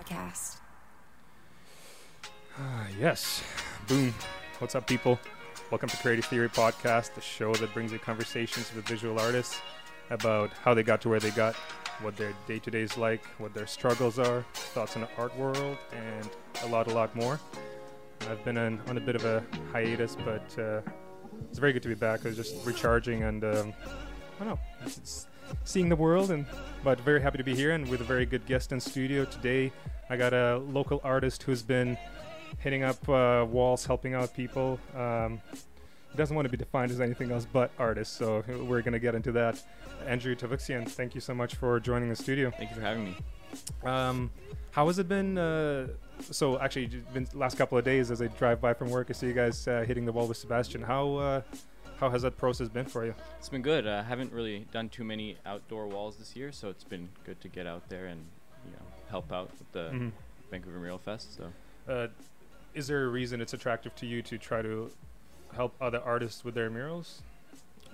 Podcast. Ah, yes. Boom. What's up, people? Welcome to Creative Theory Podcast, the show that brings you conversations with visual artists about how they got to where they got, what their day to day is like, what their struggles are, thoughts on the art world, and a lot, a lot more. I've been on, on a bit of a hiatus, but uh, it's very good to be back. I was just recharging and um, I don't know, it's, it's seeing the world, and but very happy to be here and with a very good guest in studio today. I got a local artist who's been hitting up uh, walls, helping out people. Um, doesn't want to be defined as anything else but artist, so we're going to get into that. Andrew Tavukciyan, thank you so much for joining the studio. Thank you for having me. Um, how has it been? Uh, so actually, been last couple of days as I drive by from work, I see you guys uh, hitting the wall with Sebastian. How uh, how has that process been for you? It's been good. I haven't really done too many outdoor walls this year, so it's been good to get out there and you know help out with the Mhm. Vancouver Mural Fest. So Uh, is there a reason it's attractive to you to try to help other artists with their murals?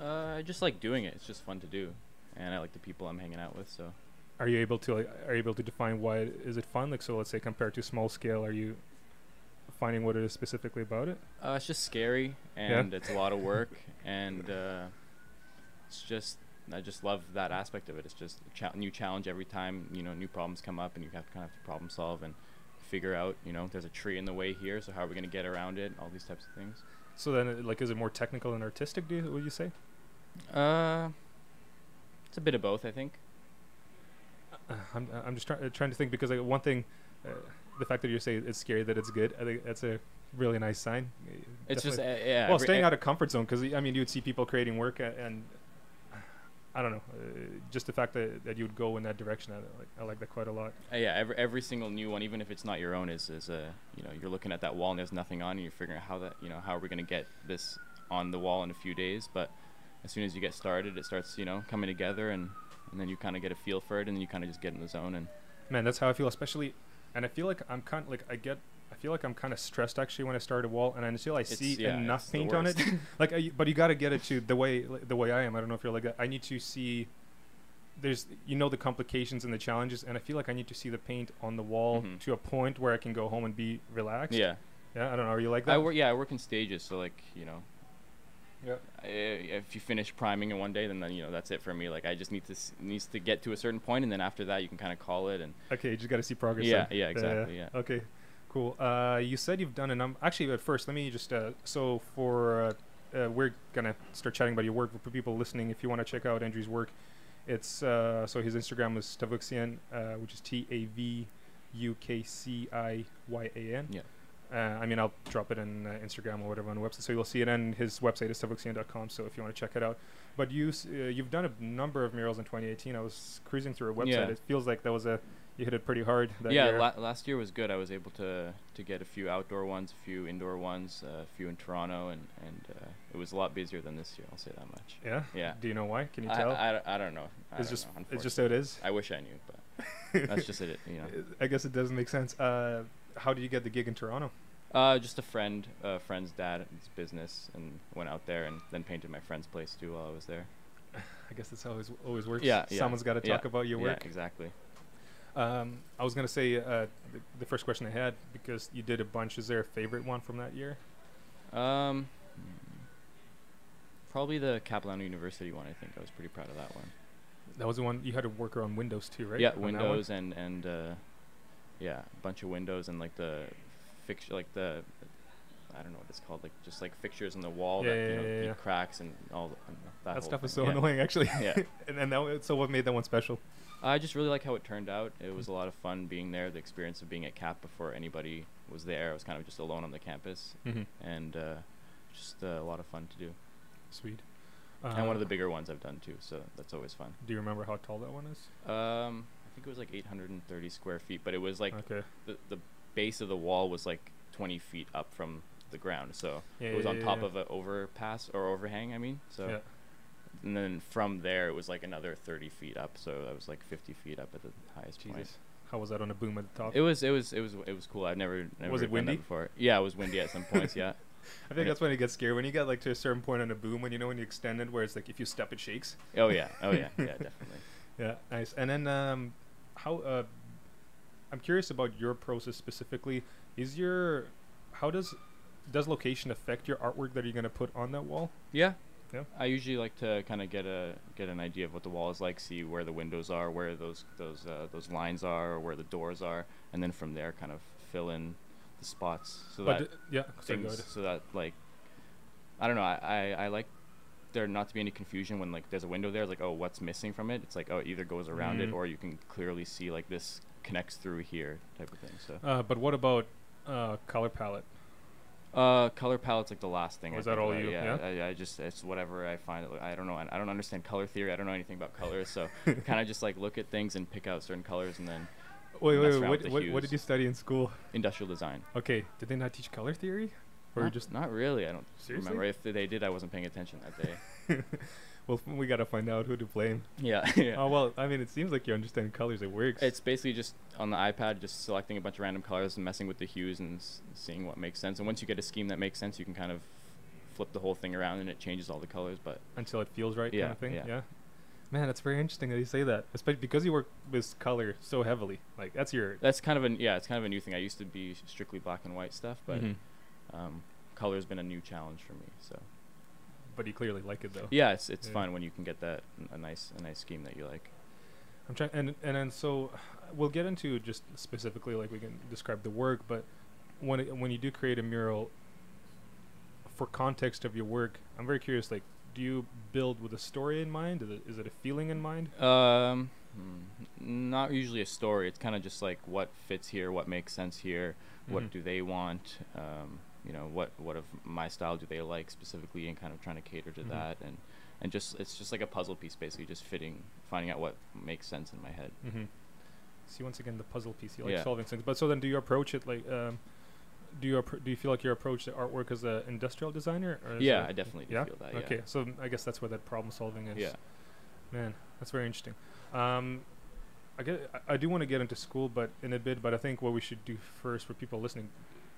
uh, I just like doing it. It's just fun to do, and I like the people I'm hanging out with. So Are you able to like are you able to define why is it fun? Like so, let's say compared to small scale, are you finding what it is specifically about it? uh, it's just scary and it's a lot of work, and uh, it's just I just love that aspect of it. It's just a cha- new challenge every time. You know, new problems come up, and you have to kind of have to problem solve and figure out. You know, there's a tree in the way here, so how are we going to get around it? All these types of things. So then, it- like, is it more technical and artistic? Do you, would you say? Uh, it's a bit of both, I think. Uh, I'm I'm just trying trying to think because like one thing, uh, the fact that you say it's scary that it's good, I think that's a really nice sign. It's just uh, yeah. well, staying e- out of comfort zone because I mean you'd see people creating work a- and I don't know, uh, just the fact that, that you would go in that direction. I like I like that quite a lot. uh, yeah, every every single new one, even if it's not your own, is is a you know you're looking at that wall and there's nothing on, and you're figuring out how that you know how are we gonna get this on the wall in a few days. But as soon as you get started, it starts you know coming together, and and then you kind of get a feel for it, and then you kind of just get in the zone. And Man, that's how I feel, especially, and I feel like I'm kind of like I get. I feel like I'm kind of stressed actually when I start a wall, and until I It's- see yeah, enough paint on it, like, I, but you got to get it to the way like, the way I am. I don't know if you're like that. I need to see. There's you know the complications and the challenges, and I feel like I need to see the paint on the wall Mhm. to a point where I can go home and be relaxed. yeah, Yeah. I don't know. Are you like that? I work. Yeah, I work in stages, so like you know. Yeah. If you finish priming in one day, then, then you know that's it for me. Like I just need to s- needs to get to a certain point, and then after that, you can kind of call it. And Okay, you just got to see progress. Yeah, then. yeah, exactly, yeah. Okay, cool. Uh, you said you've done a number. Actually, at first, let me just. Uh, so for uh, uh, we're gonna start chatting about your work for people listening. If you want to check out Andrew's work, it's uh, so his Instagram is Tavukciyan, uh, which is T A V U K C I Y A N. Yeah. Uh, I mean, I'll drop it in uh, Instagram or whatever on the website, so you'll see it. And his website is tavukciyan.com. So if you want to check it out, but you s- uh, you've done a number of murals in 2018. I was cruising through a website. Yeah. It feels like that was a you hit it pretty hard. That yeah, year. la- last year was good. I was able to to get a few outdoor ones, a few indoor ones, uh, a few in Toronto, and and uh, it was a lot busier than this year. I'll say that much. yeah. Yeah. Do you know why? Can you I, tell? I, don't- I don't know. I it's don't just know, it's just how it is. I wish I knew, but that's just it. You know. I guess it doesn't make sense. How did you get the gig in Toronto? Uh, just a friend, a friend's dad, his business, and went out there and then painted my friend's place too while I was there. I guess that's how it always works. Yeah, yeah, Someone's got to talk yeah, about your work. yeah, exactly. Um, I was gonna say uh, the, the first question I had because you did a bunch. Is there a favorite one from that year? Um, probably the Capilano University one. I think I was pretty proud of that one. That was the one you had to work around Windows too, right? Yeah, On windows and and uh, yeah, a bunch of windows and like the fixture, like the I don't know what it's called, like just like fixtures in the wall Yeah, that yeah, you know yeah, cracks and all and that, That stuff is so annoying, actually. Yeah. and and that, so what made that one special? I just really like how it turned out. It was a lot of fun being there. The experience of being at Cap before anybody was there. I was kind of just alone on the campus, Mm-hmm. and uh, just uh, a lot of fun to do. Sweet. and one of the Uh, bigger ones I've done too, so that's always fun. Do you remember how tall that one is? Um, think it was like 830 square feet, but it was like okay. the the base of the wall was like 20 feet up from the ground, so Yeah, it was yeah, on yeah, top of an overpass or overhang. I mean, so yeah. and then from there it was like another 30 feet up, so that was like 50 feet up at the highest point. How was that on a boom at the top? It was it was it was it was cool. I've never never Was it windy? before. Yeah, it was windy at some points. Yeah. I think that's when it gets scary. When you get like to a certain point on a boom, when you know when you extend it, where it's like if you step, it shakes. Oh yeah. Oh yeah. Yeah. Definitely. Yeah, nice. And then um, how? Uh, I'm curious about your process specifically. Is your how does does location affect your artwork that you're gonna put on that wall? Yeah. Yeah. I usually like to kind of get a get an idea of what the wall is like, see where the windows are, where those those uh, those lines are, or where the doors are, and then from there kind of fill in the spots so But that d- yeah, things so that like I don't know I, I I like there not to be any confusion when like there's a window there it's like oh what's missing from it it's like oh it either goes around Mhm. it or you can clearly see like this connects through here type of thing so Uh, but what about uh, color palette? uh color palette's like the last thing Oh, I that all about, you- yeah, yeah? I, I just it's whatever I find it. I don't know I, I don't understand color theory I don't know anything about colors so kind of just like look at things and pick out certain colors and then Wait, wait, wait. What, what, what did you study in school? industrial design Okay, did they not teach color theory, or not, just not really I don't Seriously? remember if they did I wasn't paying attention that day well, we gotta find out who to blame. yeah yeah Oh well, I mean, it seems like you understand colors. It works. It's basically just on the iPad, just selecting a bunch of random colors and messing with the hues and s- seeing what makes sense. And once you get a scheme that makes sense, you can kind of flip the whole thing around and it changes all the colors. But until it feels right, kind Yeah, of thing. yeah. Yeah. Man, that's very interesting that you say that, especially because you work with color so heavily. Like that's your. that's kind of an yeah, it's kind of a new thing. I used to be strictly black and white stuff, but Mhm. Um, color's been a new challenge for me. So But you clearly like it though. yeah, it's it's Yeah. fun when you can get that a nice a nice scheme that you like. I'm trying, and and then so we'll get into just specifically like we can describe the work, but when it, when you do create a mural, for context of your work, I'm very curious. Like, do you build with a story in mind? Is it, is it a feeling in mind? Um, hmm, not usually a story. It's kind of just like what fits here, what makes sense here, what Mhm. do they want. Um, you know, what what of my style do they like specifically, and kind of trying to cater to Mhm. that, and and just it's just like a puzzle piece, basically, just fitting, finding out what makes sense in my head. Mm-hmm. See, once again, the puzzle piece. You like Yeah. solving things. But so then, do you approach it like? Um, do you appro- do you feel like your approach to artwork as an industrial designer? Yeah, i definitely do yeah? feel that. Yeah. Okay, so I guess that's where that problem solving is. Yeah. Man, that's very interesting. Um, I get. I, I do want to get into school, but in a bit. But I think what we should do first for people listening,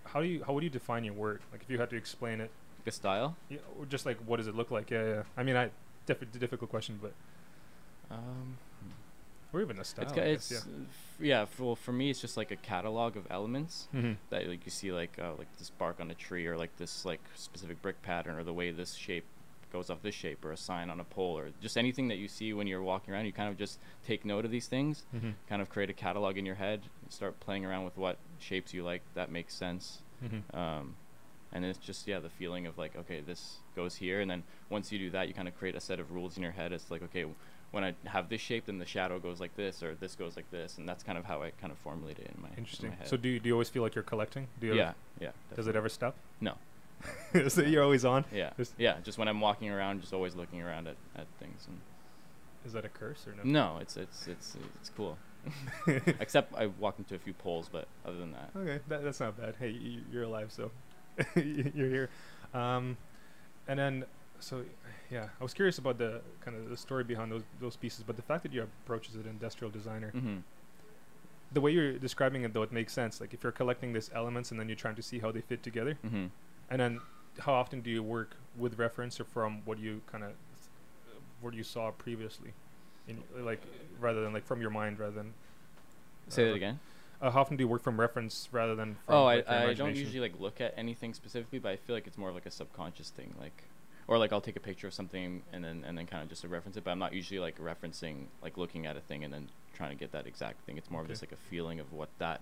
how do you how would you define your work? Like if you had to explain it, The style. yeah, or just like what does it look like? Yeah, yeah. I mean, I diff- difficult question, but Um, or even a style. it's guess, it's f- yeah. For, well, for me, it's just like a catalog of elements. Mm-hmm. that like you see like uh, like this bark on a tree or like this like specific brick pattern or the way this shape goes off this shape or a sign on a pole or just anything that you see when you're walking around you kind of just take note of these things Mm-hmm. kind of create a catalog in your head start playing around with what shapes you like that makes sense Mm-hmm. um, and it's just yeah the feeling of like okay this goes here and then once you do that you kind of create a set of rules in your head it's like okay when i have this shape then the shadow goes like this or this goes like this and that's kind of how i kind of formulate it in my, in my head So do you, do you always feel like you're collecting? Do you yeah yeah Does it ever stop? No. so you're always on. Yeah, Just- yeah. Just when I'm walking around, just always looking around at, at things. And Is that a curse or no? no, it's it's it's it's cool. Except I walked into a few poles, but other than that, Okay, that, that's not bad. Hey, y- you're alive, so you're here. Um, and then, so yeah, I was curious about the kind of the story behind those those pieces, but the fact that you approach as an industrial designer, hmm the way you're describing it though, it makes sense. Like if you're collecting these elements and then you're trying to see how they fit together, hmm and then how often do you work with reference or from what you kind of what you saw previously, in like rather than like from your mind rather than. say uh, that again. Uh, how often do you work from reference rather than from? Oh, I like, your I don't usually like look at anything specifically, but I feel like it's more of like a subconscious thing, like. Or like I'll take a picture of something and then and then kind of just to reference it, but I'm not usually like referencing like looking at a thing and then trying to get that exact thing. It's more Okay. of just like a feeling of what that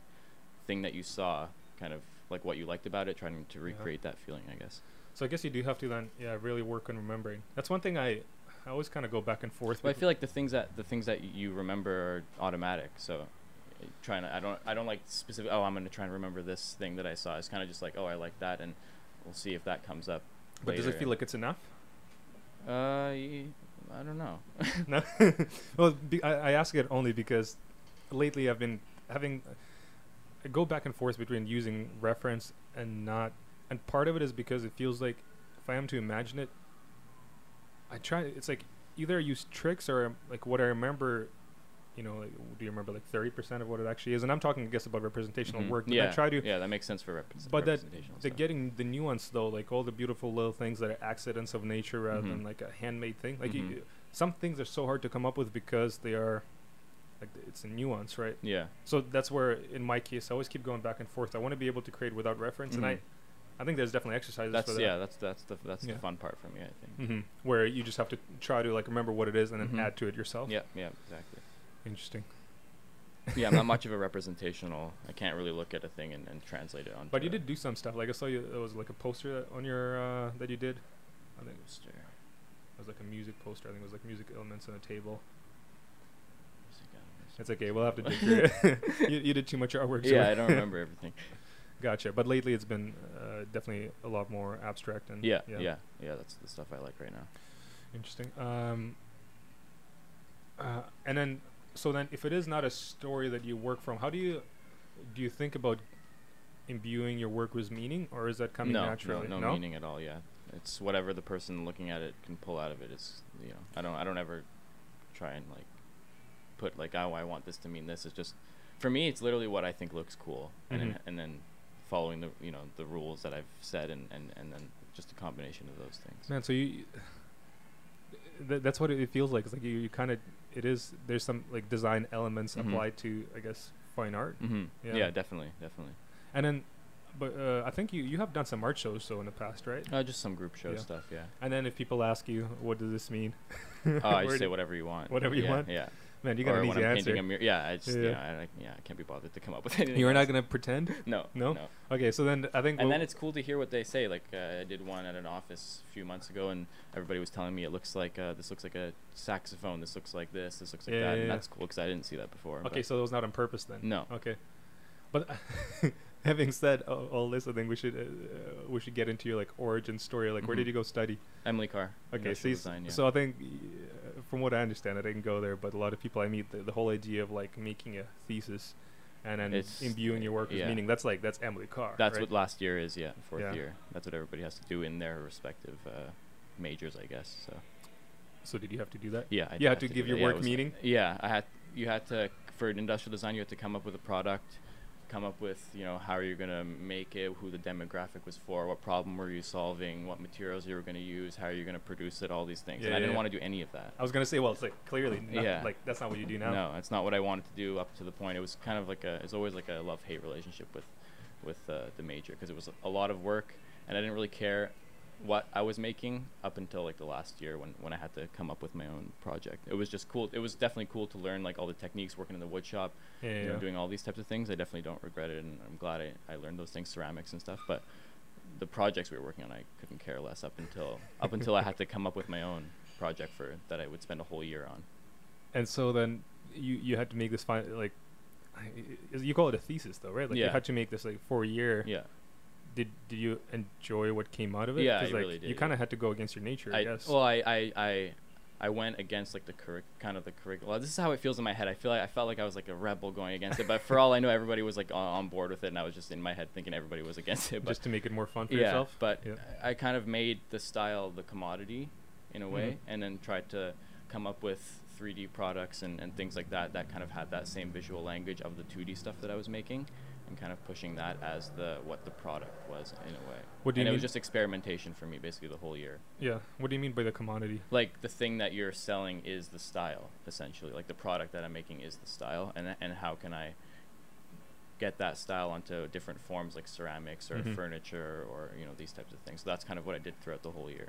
thing that you saw, kind of like what you liked about it, trying to Yeah. recreate that feeling, I guess. So I guess you do have to then, yeah, really work on remembering. That's one thing I, I always kind of go back and forth. But I feel like the things that the things that you remember are automatic. So uh, trying to I don't I don't like specific. Oh, I'm gonna try and remember this thing that I saw. It's kind of just like oh I like that, and we'll see if that comes up. but does it feel like it's enough? Uh, y- I don't know. no. well, be, I, I ask it only because lately I've been having. I go back and forth between using reference and not, and part of it is because it feels like if I am to imagine it, I try. It's like either I use tricks or like what I remember. You know, like, do you remember like thirty percent of what it actually is? And I'm talking, I guess, about representational Mhm. work. Yeah, I try to yeah, that makes sense for repres- But that the getting the nuance though, like all the beautiful little things that are accidents of nature rather than Mhm. like a handmade thing. Like Mhm. you, some things are so hard to come up with because they are like it's a nuance, right? Yeah. So that's where, in my case, I always keep going back and forth. I want to be able to create without reference, and I, Mhm. I think there's definitely exercises That's for that. yeah. That's that's the that's Yeah. the fun part for me. I think. hmm Where you just have to try to like remember what it is and then Mhm. add to it yourself. Yeah. Yeah. Exactly. Interesting. yeah, I'm not much of a representational. I can't really look at a thing and, and translate it on. But you did do some stuff. Like I saw you. There was like a poster that- on your uh, that you did. I think it was, it was like a music poster. I think it was like music elements on a table. It's okay. We'll have to dig through it. you, you did too much artwork. so- yeah, I don't remember everything. Gotcha. But lately, it's been uh, definitely a lot more abstract and Yeah, yeah, yeah, That's the stuff I like right now. Interesting. Um, uh, and then, so then, if it is not a story that you work from, how do you do you think about imbuing your work with meaning, or is that coming no, naturally? no, no, meaning at all. Yeah, it's whatever the person looking at it can pull out of it. Is you know, I don't, I don't ever try and like put like, oh, I want this to mean this. It's just for me, it's literally what I think looks cool, and Mhm. then, and then following the you know the rules that I've said, and and and then just a combination of those things. Man, so you. Th- that's what it feels like. It's like you, you kind of it is. There's some like design elements Mhm. applied to, I guess, fine art. Mm-hmm. Yeah. Yeah. definitely, definitely. And then, but uh, I think you you have done some art shows so in the past, right? Uh, just some group show Yeah. stuff. Yeah. And then if people ask you, what does this mean? Oh, I just say whatever you want. Whatever you yeah, want? Yeah. Man, you got or an easy answer. Yeah, I just Yeah. you know, I, yeah, I can't be bothered to come up with anything. You're not gonna pretend. No. No? No. Okay, so then I think. And we'll- then it's cool to hear what they say. Like uh, I did one at an office a few months ago, and everybody was telling me it looks like uh, this looks like a saxophone. This looks like this. This looks like Yeah, that. yeah, and that's cool because I didn't see that before. Okay, so it was not on purpose then. No. Okay, but having said all, all this, I think we should uh, we should get into your like origin story. Like, where did you go study? Emily Carr. Okay, so, yeah. so I think uh, from what I understand, I didn't go there, but a lot of people I meet, the, the whole idea of like making a thesis and then It's- imbuing your work with yeah. meaning, that's like that's Emily Carr. that's right? what last year is. Yeah, fourth Yeah. year. That's what everybody has to do in their respective uh, majors, I guess. So So did you have to do that? yeah, I You had have to give your Yeah, work was- meaning? Yeah, I had. You had to for industrial design. You had to come up with a product, come up with you know how are you're gonna make it, who the demographic was for, what problem were you solving, what materials you were gonna use, how are you're gonna produce it, all these things. Yeah, and I didn't yeah. want to do any of that. I was gonna say, well, it's like clearly, not, Yeah. like that's not what you do now. No, it's not what I wanted to do up to the point. It was kind of like a. It's always like a love hate relationship with, with uh, the major because it was a lot of work and I didn't really care what I was making up until like the last year when when I had to come up with my own project. It was just cool. It was definitely cool to learn like all the techniques working in the wood shop, Yeah, yeah, you know, yeah. doing all these types of things. I definitely don't regret it, and I'm glad I, I learned those things, ceramics and stuff. But the projects we were working on, I couldn't care less up until up until I had to come up with my own project for that I would spend a whole year on. And so then you you had to make this fine like you call it a thesis though, right? Like you had to make this like four year. Yeah. Did did you enjoy what came out of it? Yeah, I like, really You did, kind yeah. of had to go against your nature, I, I, guess. well, I, I, I, I went against like the curric, kind of the curriculum. This is how it feels in my head. I feel like I felt like I was like a rebel going against it, but for all I know, everybody was like on, on board with it, and I was just in my head thinking everybody was against it. But just to make it more fun for yeah, yourself. but Yeah. I kind of made the style the commodity, in a way, Mhm. and then tried to come up with 3D products and, and things like that that kind of had that same visual language of the 2D stuff that I was making, and kind of pushing that as the what the product was in a way. What do you and it was just experimentation for me basically the whole year Yeah. What do you mean by the commodity? like the thing that you're selling is the style essentially like the product that i'm making is the style and and how can i get that style onto different forms like ceramics or Mhm. furniture or you know these types of things so that's kind of what i did throughout the whole year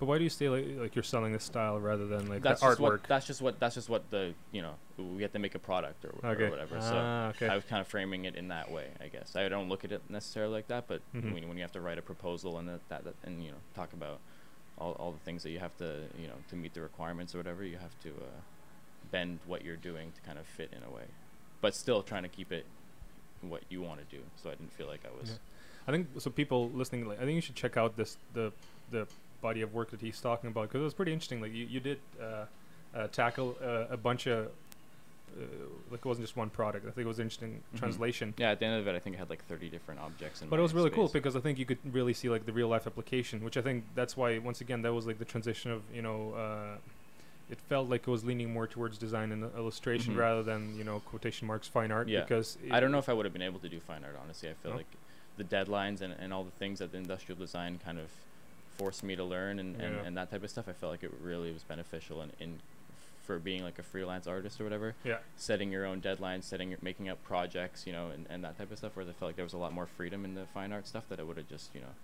But why do you say like, like you're selling this style rather than like that's the just artwork? what that's just what that's just what the you know we have to make a product or, or okay. whatever Ah, so okay. I was kind of framing it in that way, I guess. I don't look at it necessarily like that, but Mhm. when, when you have to write a proposal and that, that, that and you know talk about all, all the things that you have to you know to meet the requirements or whatever, you have to uh, bend what you're doing to kind of fit in a way, but still trying to keep it what you want to do. So I didn't feel like I was. Yeah. I think so. People listening, like, I think you should check out this the the body of work that he's talking about because it was pretty interesting. Like you, you did uh, uh, tackle uh, a bunch of uh, like it wasn't just one product. I think it was interesting Mhm. translation. Yeah, at the end of it, I think I had like 30 different objects. In But it was really cool because I think you could really see like the real life application, which I think that's why once again that was like the transition of you know uh, it felt like it was leaning more towards design and illustration Mhm. rather than you know quotation marks fine art Yeah. because I don't know if I would have been able to do fine art. Honestly, I feel No? like the deadlines and, and all the things that the industrial design kind of forced me to learn and, and, Yeah. and that type of stuff. I felt like it really was beneficial in, in for being like a freelance artist or whatever. Yeah. Setting your own deadlines, setting your, making up projects, you know, and, and that type of stuff. Whereas I felt like there was a lot more freedom in the fine art stuff that I would have just you know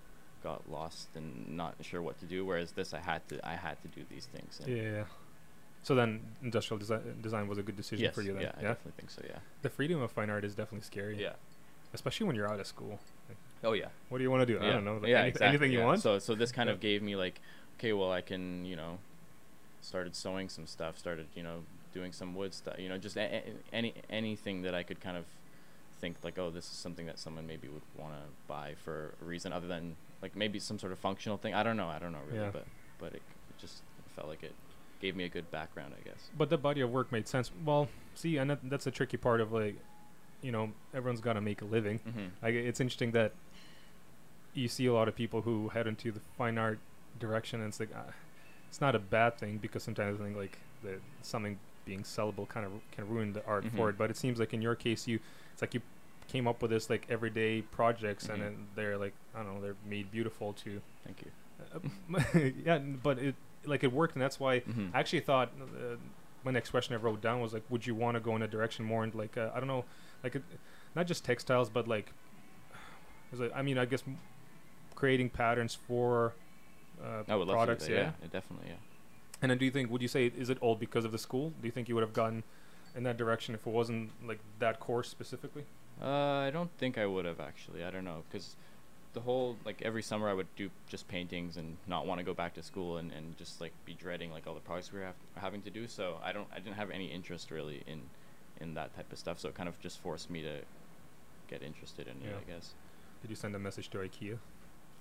got lost and not sure what to do. Whereas this, I had to I had to do these things. Yeah, yeah. So then, industrial design design was a good decision yes, for you then. yeah, I definitely think so. Yeah. The freedom of fine art is definitely scary. Yeah. Especially when you're out of school. Oh yeah. what do you want to do? I yeah. don't know. Like yeah, any- exactly, anything you yeah. want. So so this kind of gave me like, okay, well I can you know, started sewing some stuff, started you know doing some wood stuff, you know, just a- a- any anything that I could kind of think like, oh, this is something that someone maybe would want to buy for a reason other than like maybe some sort of functional thing. I don't know. I don't know really, Yeah. but but it, it just felt like it gave me a good background, I guess. But the body of work made sense. Well, see, and that, that's a tricky part of like, you know, everyone's got to make a living. Mm-hmm. Like it's interesting that you see a lot of people who head into the fine art direction, and it's like uh, it's not a bad thing because sometimes I think like the something being sellable kind of can ruin the art for Mhm. it. But it seems like in your case, you it's like you came up with this like everyday projects, and Mhm. then they're like I don't know, they're made beautiful to. Thank you. Uh, yeah, but it like it worked, and that's why Mm-hmm. I actually thought uh, my next question I wrote down was like, would you want to go in a direction more into like uh, I don't know, like uh not just textiles, but like, I mean, I guess m- creating patterns for uh, I would love products, to yeah? yeah, definitely, yeah. And then do you think would you say is it all because of the school? Do you think you would have gone in that direction if it wasn't like that course specifically? Uh, I don't think I would have actually. I don't know because the whole like every summer I would do just paintings and not want to go back to school and, and just like be dreading like all the projects we were have, having to do. So I don't I didn't have any interest really in in that type of stuff. So it kind of just forced me to get interested in Yeah. it. I guess Did you send a message to IKEA?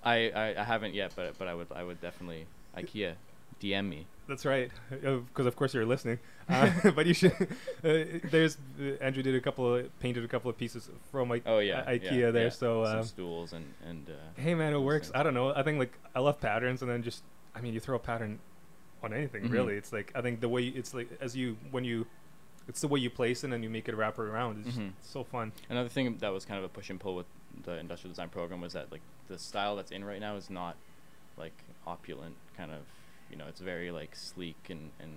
I, I, I haven't yet, but but I would I would definitely IKEA DM me. That's right, because of course you're listening. Uh, but you should. Uh, there's uh, Andrew did a couple of painted a couple of pieces from like Oh yeah, IKEA yeah, there, yeah. so, some um, stools and and uh, hey man, it works. things. I don't know. I think like I love patterns, and then just I mean, you throw a pattern on anything Mhm. really. It's like I think the way it's like as you when you, it's the way you place it and you make it wrap around. It's Mhm. so fun. Another thing that was kind of a push and pull with the industrial design program was that like the style that's in right now is not like opulent kind of you know it's very like sleek and and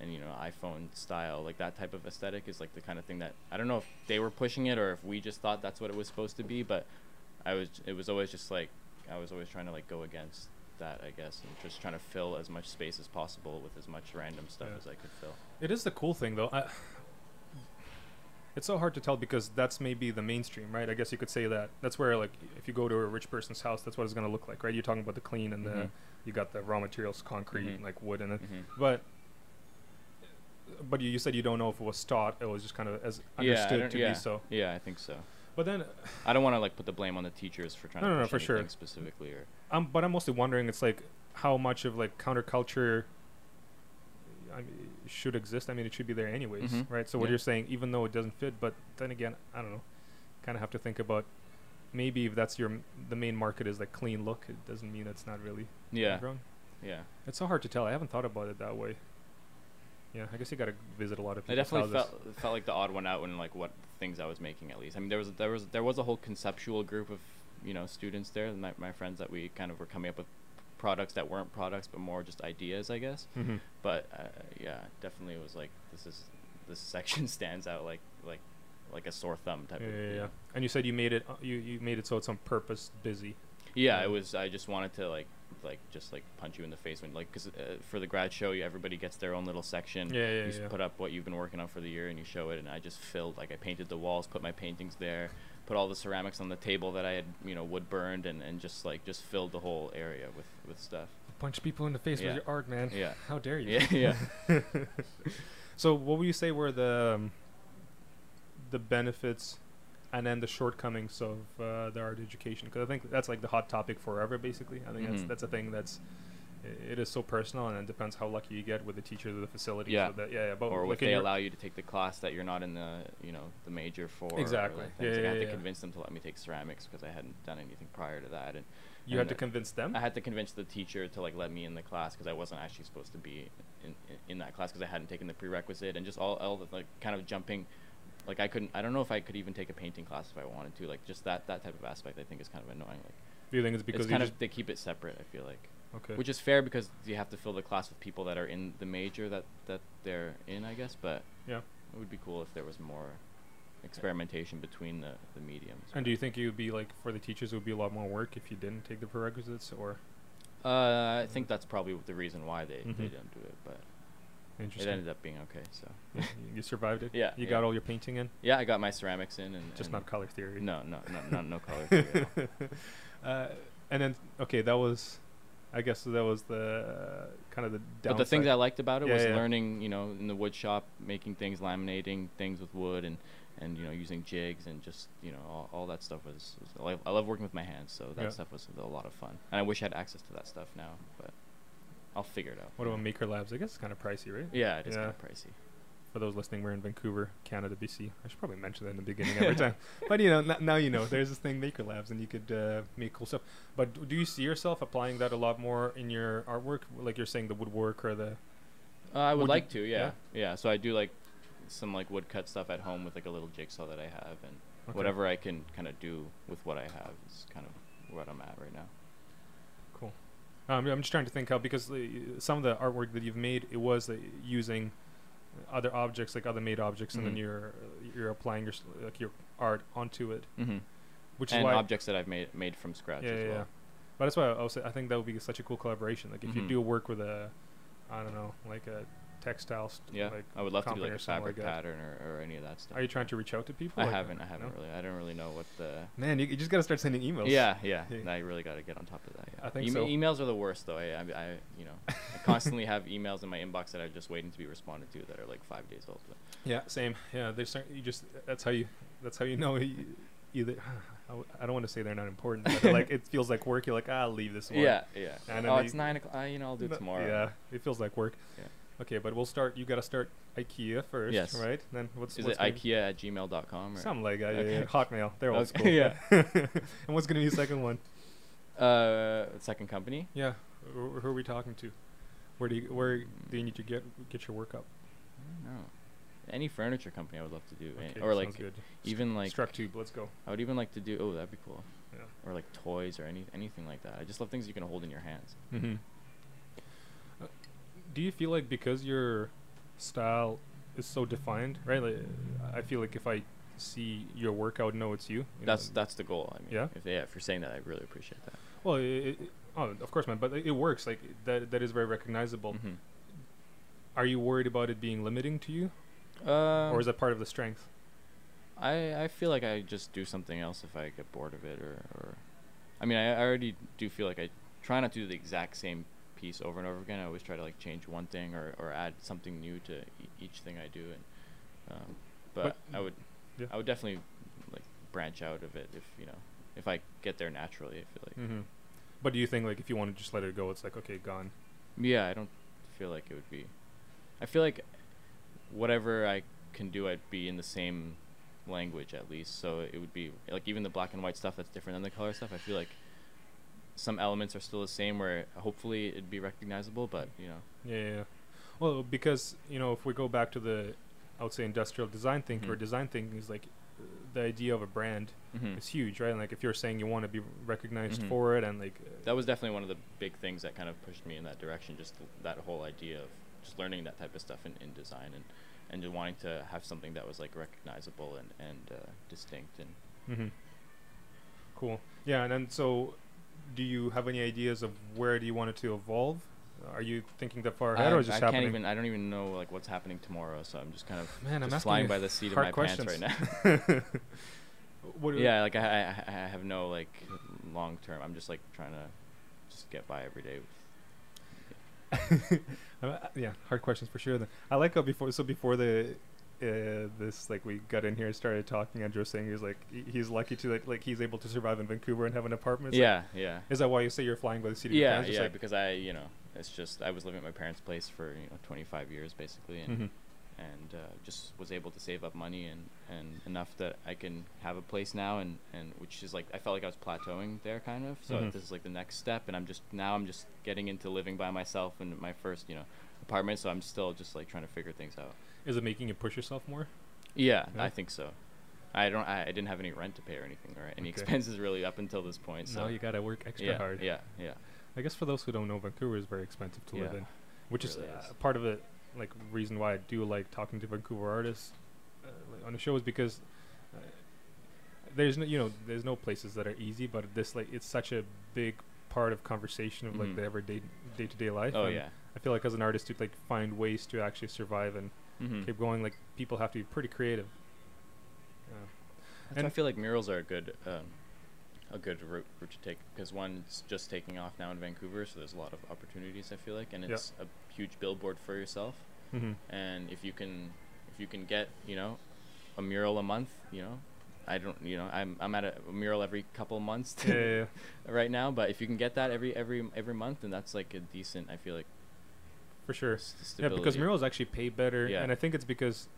and you know iPhone style like that type of aesthetic is like the kind of thing that I don't know if they were pushing it or if we just thought that's what it was supposed to be but I was it was always just like I was always trying to like go against that I guess and just trying to fill as much space as possible with as much random stuff Yeah. as I could fill. It is the cool thing though. I, it's so hard to tell because that's maybe the mainstream, right? I guess you could say that. That's where like if you go to a rich person's house, that's what it's gonna look like, right? You're talking about the clean and the Mhm. you got the raw materials, concrete, Mhm. like wood, and it. Mhm. But but you, you said you don't know if it was taught. It was just kind of as understood don't- to yeah, be so. Yeah, I think so. But then, I don't want to like put the blame on the teachers for trying No, to no, no, for sure. specifically or um, but I'm mostly wondering, it's like how much of like counterculture I mean, should exist. I mean, it should be there anyways, Mhm. right? So what you're saying, even though it doesn't fit, but then again, I don't know. Kind of have to think about maybe if that's your m- the main market is like clean look, it doesn't mean it's not really yeah, grown. yeah. It's so hard to tell. I haven't thought about it that way. Yeah, I guess you got to visit a lot of people. I definitely houses. felt felt like the odd one out in like what things I was making at least. I mean, there was there was there was a whole conceptual group of you know students there, my my friends that we kind of were coming up with products that weren't products but more just ideas, I guess. Mhm. But uh, yeah, definitely it was like this is this section stands out like like like a sore thumb type Yeah, of. yeah, you yeah. And you said you made it. uh, You you made it so it's on purpose busy. Yeah, Yeah. it was. I just wanted to like, like just like punch you in the face when like, cause uh, for the grad show, you, everybody gets their own little section. Yeah, yeah, You yeah. put up what you've been working on for the year, and you show it. And I just filled like I painted the walls, put my paintings there, put all the ceramics on the table that I had, you know, wood burned, and, and just like just filled the whole area with with stuff. Punch people in the face Yeah. with your art, man. Yeah. How dare you? Yeah, yeah. so what would you say were the um, the benefits and then the shortcomings of uh, the art education? Because I think that's like the hot topic forever. Basically, I think that's Mhm. that's a thing that's it is so personal, and it depends how lucky you get with the teachers or the facility. Yeah. or that, yeah, yeah. But or like if they allow you to take the class that you're not in the you know the major for. Exactly. like, Yeah. Like, I yeah, had to convince them to let me take ceramics because I hadn't done anything prior to that, and you had to convince them. I had to convince the teacher to like let me in the class because I wasn't actually supposed to be in, in, in that class because I hadn't taken the prerequisite and just all, all the like kind of jumping like I couldn't I don't know if I could even take a painting class if I wanted to like just that that type of aspect I think is kind of annoying like Do you think it's because it's kind just of they keep it separate I feel like Okay. which is fair because you have to fill the class with people that are in the major that that they're in, I guess. But Yeah. it would be cool if there was more experimentation between the the mediums. And do you think it would be like for the teachers, it would be a lot more work if you didn't take the prerequisites, or Uh, I think that's probably the reason why they, they Mhm. didn't do it, but it ended up being okay. So Yeah, you survived it. Yeah, You yeah. got all your painting in, yeah, I got my ceramics in, and just and not color theory. no, no, no, no, no color. theory at all. uh, and then okay, that was, I guess that was the uh, kind of the. But the things I liked about it Yeah, was yeah. learning, you know, in the wood shop, making things, laminating things with wood, and and you know, using jigs and just you know, all, all that stuff was. was I, love, I love working with my hands, so that Yeah. stuff was a lot of fun. And I wish I had access to that stuff now, but I'll figure it out. What about Maker Labs? I guess it's kind of pricey, right? Yeah, it is kind of pricey. For those listening, we're in Vancouver, Canada, BC. I should probably mention that in the beginning every time. But you know, n- now you know. There's this thing, Maker Labs, and you could uh, make cool stuff. But d- do you see yourself applying that a lot more in your artwork? Like you're saying, the woodwork or the. Uh, I would like to, yeah. yeah, So I do like some like woodcut stuff at home with like a little jigsaw that I have, and Okay. whatever I can kind of do with what I have is kind of what I'm at right now. Cool. Um, I'm just trying to think how because uh, some of the artwork that you've made it was uh, using other objects like other made objects, and then Mhm. you're you're applying your like your art onto it, Mm-hmm. which and is why. objects that I've made made from scratch yeah, as yeah, well. yeah. But that's why I, was, I think that would be such a cool collaboration. Like if you Mhm. do work with a, I don't know, like a textile. St- Yeah, Like, I would love to do like a fabric like pattern or, or any of that stuff. are you trying to reach out to people? I Like, haven't. I haven't no? really. I don't really know what the. Man, you, you just gotta start sending emails. Yeah, yeah. Yeah. I really got to get on top of that. Yeah. I think Ema- so. Emails are the worst, though. I, I, I you know, I constantly have emails in my inbox that I'm just waiting to be responded to that are like five days old. But Yeah, same. Yeah, they start. You just that's how you that's how you know you, either. I don't want to say they're not important, but like it feels like work. You're like, ah, I'll leave this one. yeah, yeah. And oh, it's nine o'clock. Uh, you know, I'll do it tomorrow. Yeah, it feels like work. Yeah. Okay, but we'll start. You got to start IKEA first, Yes. right? Then what's the Is what's it IKEA at gmail.com? Or? Something like that. Yeah, Okay. yeah. Hotmail. They're old Okay, school. yeah. and what's gonna be the second one? Uh, second company. Yeah. Who, who are we talking to? Where do you where do you need to get get your work up? No. Any furniture company I would love to do, eh, Okay, or like good. even like Structube. Let's go. I would even like to do. Oh, that'd be cool. Yeah. Or like toys or any anything like that. I just love things you can hold in your hands. Mm-hmm. Do you feel like because your style is so defined, right? Like, I feel like if I see your work, I would know it's you. you know? That's that's the goal. I mean, Yeah? If, yeah, if you're saying that, I really appreciate that. well, it, it, oh, of course, man. But it works. Like that. That is very recognizable. Mhm. Are you worried about it being limiting to you, Um, or is that part of the strength? I I feel like I just do something else if I get bored of it, or, or I mean, I, I already do feel like I try not to do the exact same piece over and over again. I always try to like change one thing or, or add something new to e- each thing I do, and um, but, But- I would yeah. I would definitely like branch out of it if you know if I get there naturally. I feel like Mm-hmm. But do you think like if you want to just let it go, it's like okay, gone. yeah, I don't feel like it would be. I feel like whatever I can do, I'd be in the same language at least. So it would be like even the black and white stuff that's different than the color stuff. I feel like some elements are still the same. Where hopefully it'd be recognizable, but you know, Yeah, yeah, yeah. Well, because you know, if we go back to the, I would say industrial design thinking or Mhm. design thinking is like uh, the idea of a brand Mhm. is huge, right? And like if you're saying you want to be recognized Mhm. for it, and like uh, that was definitely one of the big things that kind of pushed me in that direction. Just th- that whole idea of just learning that type of stuff in, in design and and just wanting to have something that was like recognizable and and uh, distinct and hmm cool. Yeah, and then so, do you have any ideas of where do you want it to evolve? Are you thinking that far ahead, I, or is it I just can't even. I don't even know like what's happening tomorrow. So I'm just kind of Man, I'm just flying by the seat of my questions. pants right now. what yeah, like I, I, I have no like long term. I'm just like trying to just get by every day. Yeah, hard questions for sure. Then I like how before so before the uh, this like we got in here and started talking. Andrew was saying he's like he's lucky to like like he's able to survive in Vancouver and have an apartment. It's like- yeah, yeah, is that why you say you're flying by the seat of your yeah, pants? Just yeah. like- because I, you know, it's just I was living at my parents' place for you know 25 years basically, and Mhm. and uh, just was able to save up money and, and enough that I can have a place now and, and which is like I felt like I was plateauing there kind of so Mhm. this is like the next step and I'm just now I'm just getting into living by myself in my first you know apartment so I'm still just like trying to figure things out Is it making you push yourself more? yeah, Yeah? I think so I don't I, I didn't have any rent to pay or anything or any Okay. expenses really up until this point so no, you gotta work extra yeah hard. yeah yeah I guess for those who don't know, Vancouver is very expensive to live in, which is uh, is. part of it. Like reason why I do like talking to Vancouver artists uh, like, on the show is because uh, there's no you know there's no places that are easy, but this like it's such a big part of conversation of like Mhm. the everyday day to day life. Oh yeah. I feel like as an artist to like find ways to actually survive and Mm-hmm. keep going, like people have to be pretty creative. Yeah. That's why I feel like murals are a good um, a good route, route to take because one, it's just taking off now in Vancouver, so there's a lot of opportunities. I feel like, and Yeah. it's a huge billboard for yourself. Mm-hmm. And if you can, if you can get, you know, a mural a month, you know, I don't, you know, I'm I'm at a, a mural every couple of months Yeah, yeah, yeah. right now, but if you can get that every every every month, then that's like a decent. I feel like for sure. Yeah, because murals actually pay better, Yeah. and I think it's because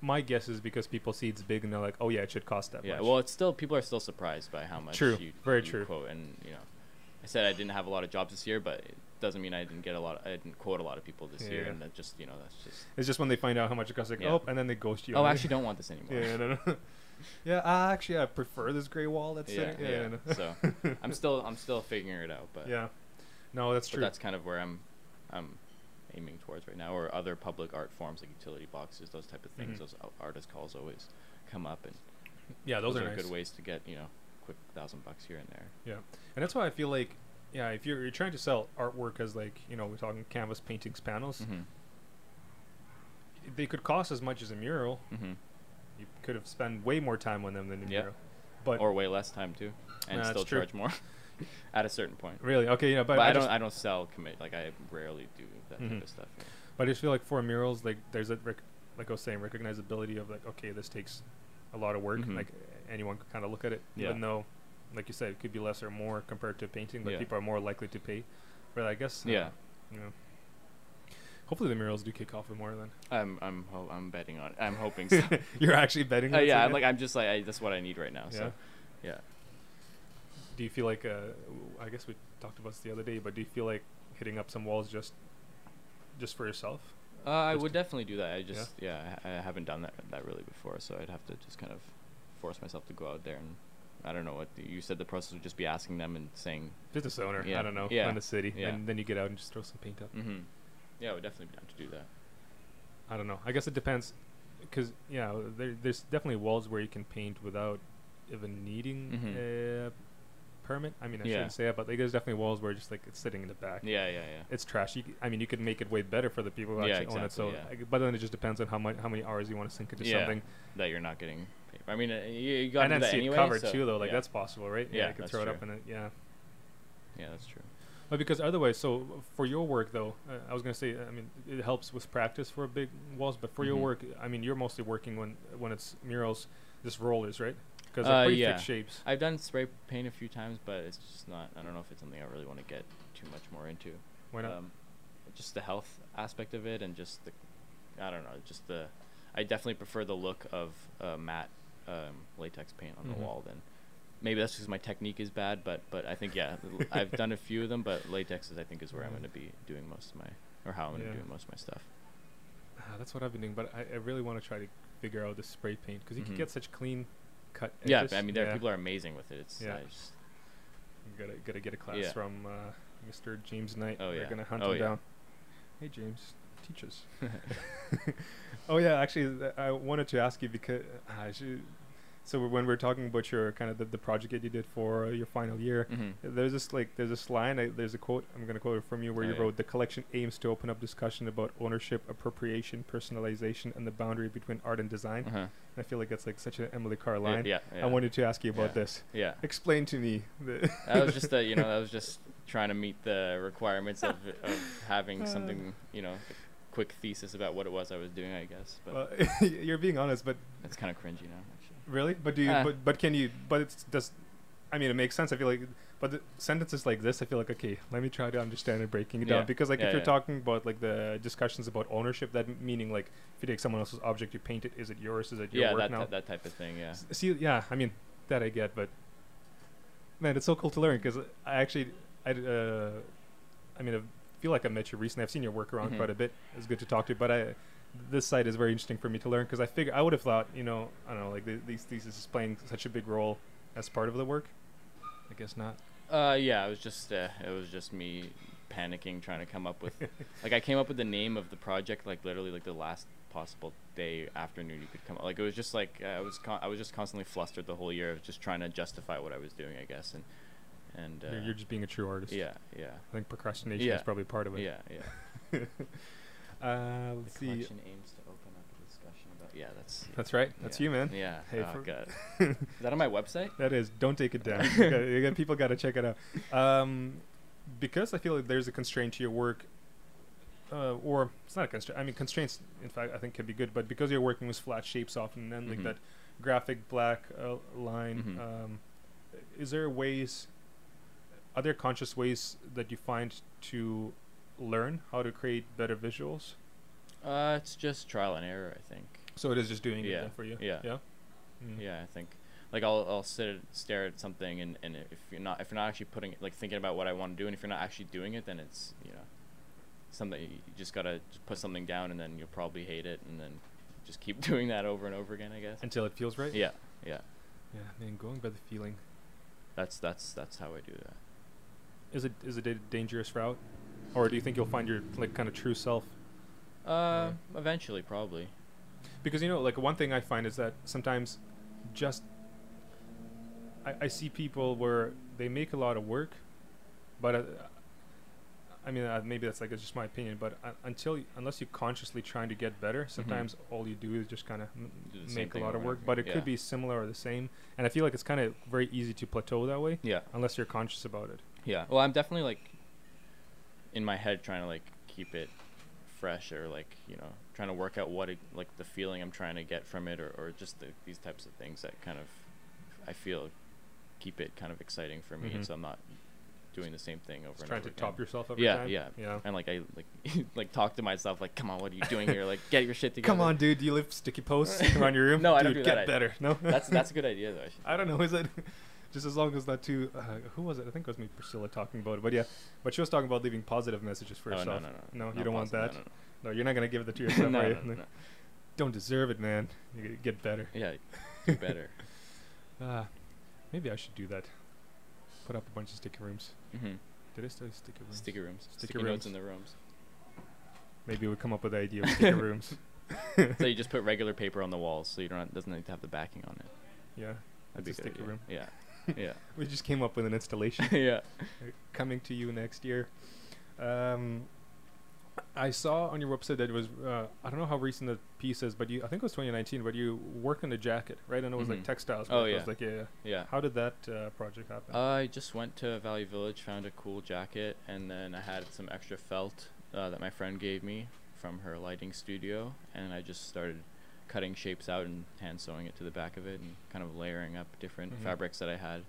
my guess is because people see it's big and they're like, oh yeah, it should cost that Yeah, much. well, it's still people are still surprised by how much. True, you, very you true. Quote and you know, I said I didn't have a lot of jobs this year, but it doesn't mean I didn't get a lot. I didn't quote a lot of people this year, Yeah. and that just you know that's just. it's just when they find out how much it costs, like Yeah. oh, and then they ghost you. Oh, I actually don't want this anymore. yeah, no, no. yeah, uh, actually, I prefer this gray wall that's yeah, sitting. yeah. no. so I'm still I'm still figuring it out, but yeah, no, that's but true. that's kind of where I'm I'm aiming towards right now, or other public art forms like utility boxes, those type of things. Mhm. Those artist calls always come up, and yeah, those, those, are, are, nice. good ways to get you know quick thousand bucks here and there. Yeah, and that's why I feel like, yeah, if you're, you're trying to sell artwork as like, you know, we're talking canvas, paintings, panels, Mm-hmm. they could cost as much as a mural. Mm-hmm. You could have spent way more time on them than a Yeah. mural. But or way less time too, and Nah, still charge more at a certain point. really, okay, yeah, but, But, I, I, don't I don't sell commit like I rarely do that Mhm. type of stuff. yeah. but I just feel like for murals, like there's a rec- like I was saying, recognizability of like, okay, this takes a lot of work. Mhm. Like anyone can kind of look at it, Yeah. even though, like you said, it could be less or more compared to a painting, but Yeah. people are more likely to pay. But I guess, uh, Yeah. you know, hopefully the murals do kick off with more then. I'm I'm ho- I'm betting on. it. I'm hoping so. You're actually betting. Uh, yeah. I'm like I'm just like I, that's what I need right now. So yeah. Do you feel like, uh, I guess we talked about this the other day, but do you feel like hitting up some walls just, just for yourself? Uh, I would definitely do that. I just yeah, I, I haven't done that that really before, so I'd have to just kind of force myself to go out there and I don't know what the, you said. The process would just be asking them and saying, Business owner, Yeah, I don't know, Yeah. in the city, Yeah. and then you get out and just throw some paint up. mm-hmm. yeah, I would definitely be down to do that. I don't know. I guess it depends, because yeah, there, there's definitely walls where you can paint without even needing a permit. I mean, I Mm-hmm. Yeah. shouldn't say that, but like, there's definitely walls where just like it's sitting in the back. Yeah, yeah, yeah. It's trash. You, I mean, you could make it way better for the people who Yeah, actually own it. So, exactly, yeah. I- but then it just depends on how much, how many hours you want to sink into Yeah. something. That you're not getting. Paid. I mean, uh, you, you got and then that see anyway. it covered so- too, though. Like that's possible, right? Yeah, you can that's throw it true. up in it. Yeah. Yeah, that's true. But because otherwise, so for your work though, uh, I was gonna say, I mean, it helps with practice for big walls. But for your Mhm. work, I mean, you're mostly working when when it's murals, just rollers, right? Because they're Uh, pretty yeah. thick shapes. I've done spray paint a few times, but it's just not. I don't know if it's something I really want to get too much more into. Why not? Um, just the health aspect of it, and just the, I don't know, just the. I definitely prefer the look of uh, matte um, latex paint on Mhm. the wall than. Maybe that's because my technique is bad, but but I think yeah, I've done a few of them, but latex is I think is where I'm Mhm. going to be doing most of my or how I'm going to Yeah. doing most of my stuff. Ah, that's what I've been doing. But I, I really want to try to figure out the spray paint because you Mhm. can get such clean cut. Yeah. I mean, there yeah. people are amazing with it. It's Yeah. I just, You gotta gotta get a class Yeah. from uh, Mr. James Knight. Oh, We're yeah. gonna hunt Oh, him yeah. down. Hey James, teach us. oh yeah, actually, th- I wanted to ask you because I should. So when we are talking about your kind of the, the project that you did for uh, your final year, Mhm. there's this like there's this line. I, there's a quote. I'm gonna quote it from you where Oh, you yeah. wrote, "The collection aims to open up discussion about ownership, appropriation, personalization, and the boundary between art and design." Uh-huh. And I feel like that's like such an Emily Carr line. yeah, yeah. I wanted to ask you about Yeah. this. Yeah. Explain to me. The that was just a, you know that was just trying to meet the requirements of of having Uh. something you know quick thesis about what it was I was doing I guess but Well, you're being honest, but it's kind of cringy now really, but do you? Uh. but but can you? But it's just. I mean, it makes sense. I feel like, but the sentences like this, I feel like okay. Let me try to understand it, breaking it Yeah. down. Because like Yeah, if you're yeah. talking about like the discussions about ownership, that m- meaning like if you take someone else's object, you paint it. Is it yours? Is it your work that, now? that that type of thing yeah S- See, yeah, I mean that I get, but man, it's so cool to learn because I actually, I, uh, I mean, I feel like I met you recently. I've seen your work around Mhm. quite a bit. It's good to talk to you, but I, this site is very interesting for me to learn because I figure I would have thought, you know, I don't know, like the, these thesis is playing such a big role as part of the work. I guess not. Uh, yeah, it was just uh, it was just me panicking, trying to come up with like I came up with the name of the project like literally like the last possible day afternoon you could come up. Like it was just like uh, I was con- I was just constantly flustered the whole year, of just trying to justify what I was doing, I guess, and and uh, you're, you're just being a true artist. yeah, yeah, I think procrastination Yeah. is probably part of it. yeah, yeah. Uh, The let's see. collection aims to open up a discussion about yeah, that's That's right. That's yeah, you, man. Yeah. Hey, oh for- god. Is that on my website? That is. Don't take it down. you got, you got, people got to check it out. Um, because I feel like there's a constraint to your work, uh, or it's not a constraint. I mean, constraints, in fact, I think can be good. But because you're working with flat shapes often, and then like that graphic black uh, line, Mhm. um, is there ways? Are there conscious ways that you find to learn how to create better visuals? Uh, it's just trial and error, I think. So it is just doing it Yeah, then for you. yeah. Yeah. Mm. Yeah, I think like I'll I'll sit stare at something and, and if you're not if you're not actually putting like thinking about what I want to do and if you're not actually doing it then it's you know something you just gotta just put something down and then you'll probably hate it and then just keep doing that over and over again I guess. Until it feels right. Yeah, yeah. Yeah. Man, going by the feeling. That's that's that's how I do that. Is it is it a dangerous route, or do you think you'll find your like kind of true self? Uh, eventually probably. Because you know, like one thing I find is that sometimes, just I, I see people where they make a lot of work, but uh, I mean uh, maybe that's like it's just my opinion, but uh, until y- unless you're consciously trying to get better, sometimes all you do is just kind of m- Do the same make a lot of work. But it again. could be similar or the same, and I feel like it's kind of very easy to plateau that way Yeah. unless you're conscious about it. Yeah. Well, I'm definitely like in my head trying to like keep it fresh or like you know trying to work out what it, like the feeling I'm trying to get from it or, or just the, these types of things that kind of I feel keep it kind of exciting for me Mhm. so I'm not doing the same thing over Just and trying over to again. top yourself every yeah, time. yeah, yeah. And like I like like talk to myself like, come on, what are you doing here? Like, get your shit together. Come on, dude. Do you leave sticky posts around your room? No, I dude, don't do get that. I- better. No, That's that's a good idea though. I, I don't know. Is it just as long as not too? Uh, who was it? I think it was me, Priscilla, talking about it. But yeah, but she was talking about leaving positive messages for Oh, no, yourself. no, no, No, you don't want that. No, you're not gonna give it to No, yourself. no, no, no, no, no. Don't deserve it, man. You get better. Yeah, do better. Uh, maybe I should do that. Put up a bunch of sticky rooms. Mm-hmm. Did I say sticky rooms? Sticky rooms. Sticky Sticky notes in the rooms. Maybe we come up with the idea of sticky rooms. so you just put regular paper on the walls, so you don't doesn't need to have the backing on it. Yeah, That'd be a good sticky idea. room. Yeah, yeah, we just came up with an installation. yeah. coming to you next year. Um, I saw on your website that it was uh, I don't know how recent the piece is, but you I think it was 2019. But you worked on a jacket, right? And it was like Mhm. textiles. Oh, work. Yeah. was like yeah. yeah. Yeah. How did that uh, project happen? I just went to Value Village, found a cool jacket, and then I had some extra felt uh, that my friend gave me from her lighting studio, and I just started cutting shapes out and hand sewing it to the back of it, and kind of layering up different Mhm. fabrics that I had.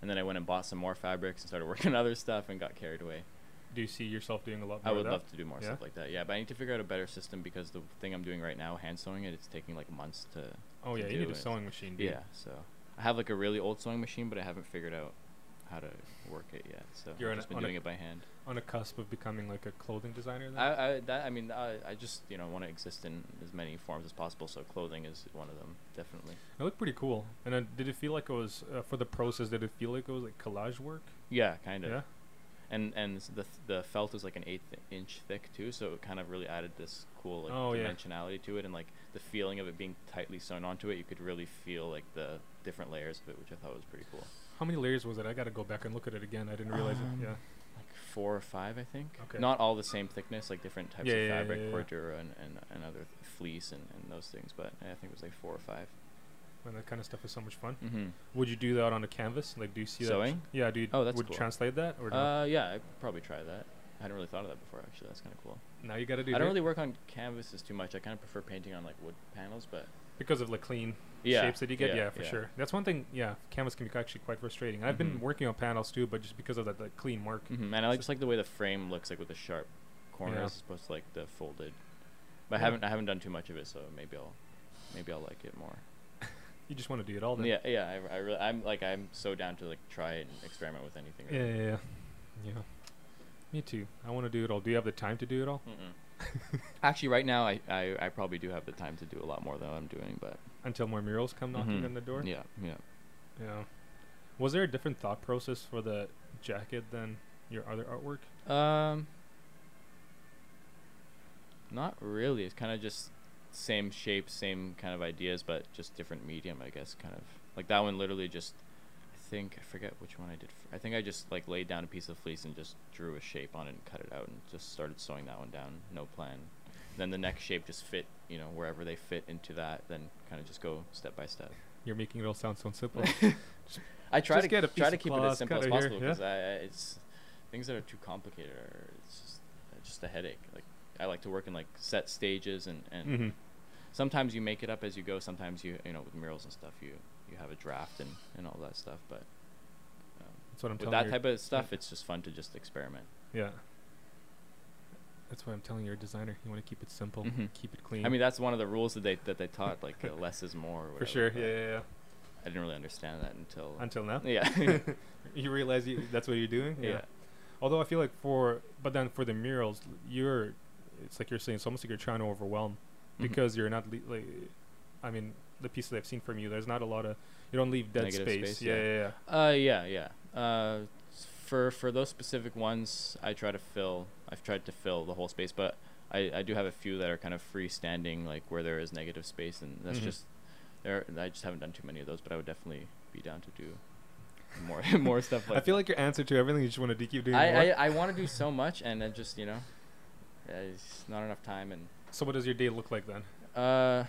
And then I went and bought some more fabrics and started working on other stuff and got carried away. Do you see yourself doing a lot more? I would love to do more Yeah? stuff like that. Yeah, but I need to figure out a better system because the thing I'm doing right now, hand sewing it, it's taking like months to. Oh to yeah, you need a sewing machine. Dude. Yeah, so I have like a really old sewing machine, but I haven't figured out how to work it yet. So You're I've just been doing it by hand. On a cusp of becoming like a clothing designer. Then? I, I that I mean I, I just you know want to exist in as many forms as possible. So clothing is one of them, definitely. it looked pretty cool. And then did it feel like it was uh, for the process? Did it feel like it was like collage work? Yeah, kind of. Yeah. And and the th- the felt was like an eighth inch thick too, so it kind of really added this cool like Oh, yeah. dimensionality to it, and like the feeling of it being tightly sewn onto it. You could really feel like the different layers of it, which I thought was pretty cool. How many layers was it? I got to go back and look at it again. I didn't realize Um, it. Yeah. Like four or five, I think. Okay. Not all the same thickness, like different types Yeah, of yeah, fabric, yeah, cordura and, and, and other th- fleece and, and those things, but I think it was like four or five. And that kind of stuff is so much fun. Mm-hmm. Would you do that on a canvas? Like, do you see Sewing? that? Yeah. Do you? Oh, that's would cool. translate that or no? Uh, yeah, I'd probably try that. I hadn't really thought of that before, actually. That's kind of cool. now you got to do. I don't really work on canvases too much. I kind of prefer painting on like wood panels, but because of the clean yeah, shapes that you get. Yeah, yeah, for yeah. sure. That's one thing. Yeah, canvas can be actually quite frustrating. I've been Mhm. working on panels too, but just because of that, like clean mark. hmm And I like, just like the way the frame looks like with the sharp corners Yeah. as opposed to like the folded. But I haven't I haven't done too much of it, so maybe I'll maybe I'll like it more. You just want to do it all. Then. Yeah, yeah. I, I really, I'm like I'm so down to like try and experiment with anything. Yeah, really. yeah, yeah. Yeah. Me too. I want to do it all. Do you have the time to do it all? Mm-mm. Actually, right now I, I I probably do have the time to do a lot more than I'm doing, but Until more murals come knocking Mhm. on the door. Yeah, yeah. Yeah. Was there a different thought process for the jacket than your other artwork? Um, not really. It's kind of just same shape, same kind of ideas, but just different medium, I guess. Kind of like that one. Literally, just think I forget which one I did. I think I just like laid down a piece of fleece and just drew a shape on it and cut it out and just started sewing that one down. No plan. Then the next shape just fit, you know, wherever they fit into that. Then kind of just go step by step. You're making it all sound so simple. I try Just to get a try to keep it as simple as possible because I, I it's things that are too complicated are it's just it's just a headache. Like I like to work in like set stages and and hmm sometimes you make it up as you go. Sometimes you you know with murals and stuff you you have a draft and and all that stuff. But um, That's what I'm with telling that type of stuff, it's just fun to just experiment. Yeah. That's why I'm telling you, you're a designer. You want to keep it simple, Mhm. keep it clean. I mean that's one of the rules that they that they taught like uh, less is more. Or for sure. Yeah, yeah, yeah. I didn't really understand that until Until now. yeah you realize you, that's what you're doing. yeah. Although I feel like for, but then for the murals, you're, it's like you're saying, it's almost like you're trying to overwhelm Mhm. because you're not le- like, I mean, the pieces I've seen from you, there's not a lot of, you don't leave dead space. space, yeah, yeah. yeah, yeah. Uh, yeah, yeah. Uh, for for those specific ones, I try to fill. I've tried to fill the whole space, but I, I do have a few that are kind of freestanding, like where there is negative space, and that's Mhm. just there. I just haven't done too many of those, but I would definitely be down to do more more stuff like. I feel like your answer to everything, you just want to keep doing more. I I, I want to do so much, and then just you know, it's not enough time, and so what does your day look like then? uh,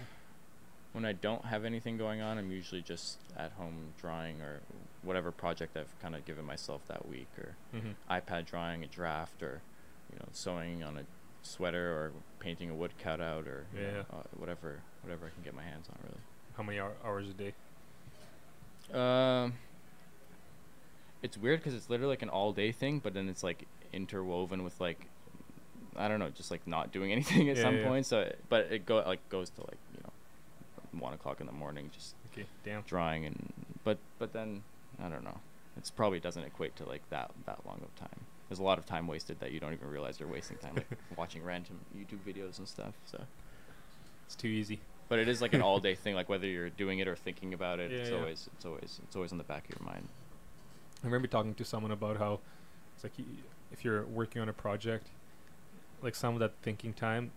when I don't have anything going on, I'm usually just at home drawing or whatever project I've kind of given myself that week, or Mm-hmm. iPad drawing a draft, or you know, sewing on a sweater, or painting a wood cutout, or you know, Yeah. uh, whatever whatever I can get my hands on, really. How many hour, hours a day? Um, it's weird because it's literally like an all day thing, but then it's like interwoven with like, I don't know, just like not doing anything at Yeah, some yeah. point. So, it- but it go like goes to like one o'clock in the morning, just Okay, damn. drawing and but but then I don't know. It's probably doesn't equate to like that that long of time. There's a lot of time wasted that you don't even realize you're wasting time, like watching random YouTube videos and stuff. So, It's too easy. but it is like an all day thing. Like whether you're doing it or thinking about it, Yeah, it's yeah. always it's always it's always on the back of your mind. I remember talking to someone about how it's like y- if you're working on a project, like some of that thinking time,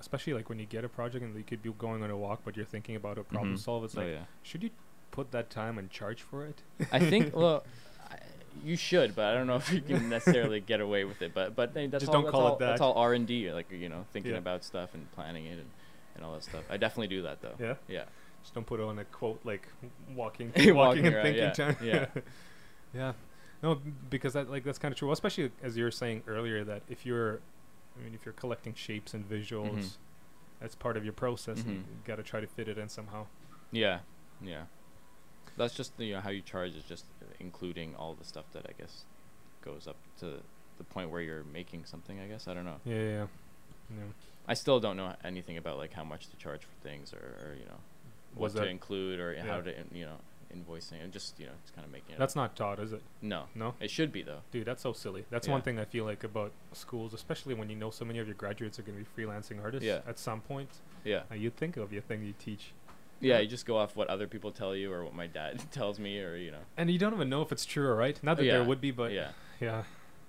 especially like when you get a project and you could be going on a walk, but you're thinking about a problem Mhm. solve. It's oh like, yeah. should you put that time and charge for it? I think well, I, you should, but I don't know if you can necessarily get away with it. But but hey, that's Just all. don't that's call it all, That's all R and D, like you know, thinking Yeah. about stuff and planning it and, and all that stuff. I definitely do that though. Yeah. Yeah. Just don't put on a quote like walking, Walking walking, and around, thinking yeah, time. yeah. yeah. No, because that like that's kind of true. Especially as you were saying earlier that if you're, I mean, if you're collecting shapes and visuals, Mhm. that's part of your process. and You got to try to fit it in somehow. Yeah, yeah. That's just you know how you charge is just including all the stuff that I guess goes up to the point where you're making something. I guess I don't know. Yeah, yeah, yeah. yeah. I still don't know anything about like how much to charge for things or, or you know what Was to include or how to you know invoicing and just you know it's kind of making it. That's up. not taught, is it? no. No, It should be though. dude, that's so silly. That's one thing I feel like about schools, especially when you know so many of your graduates are going to be freelancing artists. Yeah. At some point, Yeah. uh, you think of your thing you teach, Yeah, you just go off what other people tell you or what my dad tells me or you know. and you don't even know if it's true or right. Not that there would be, but yeah, yeah.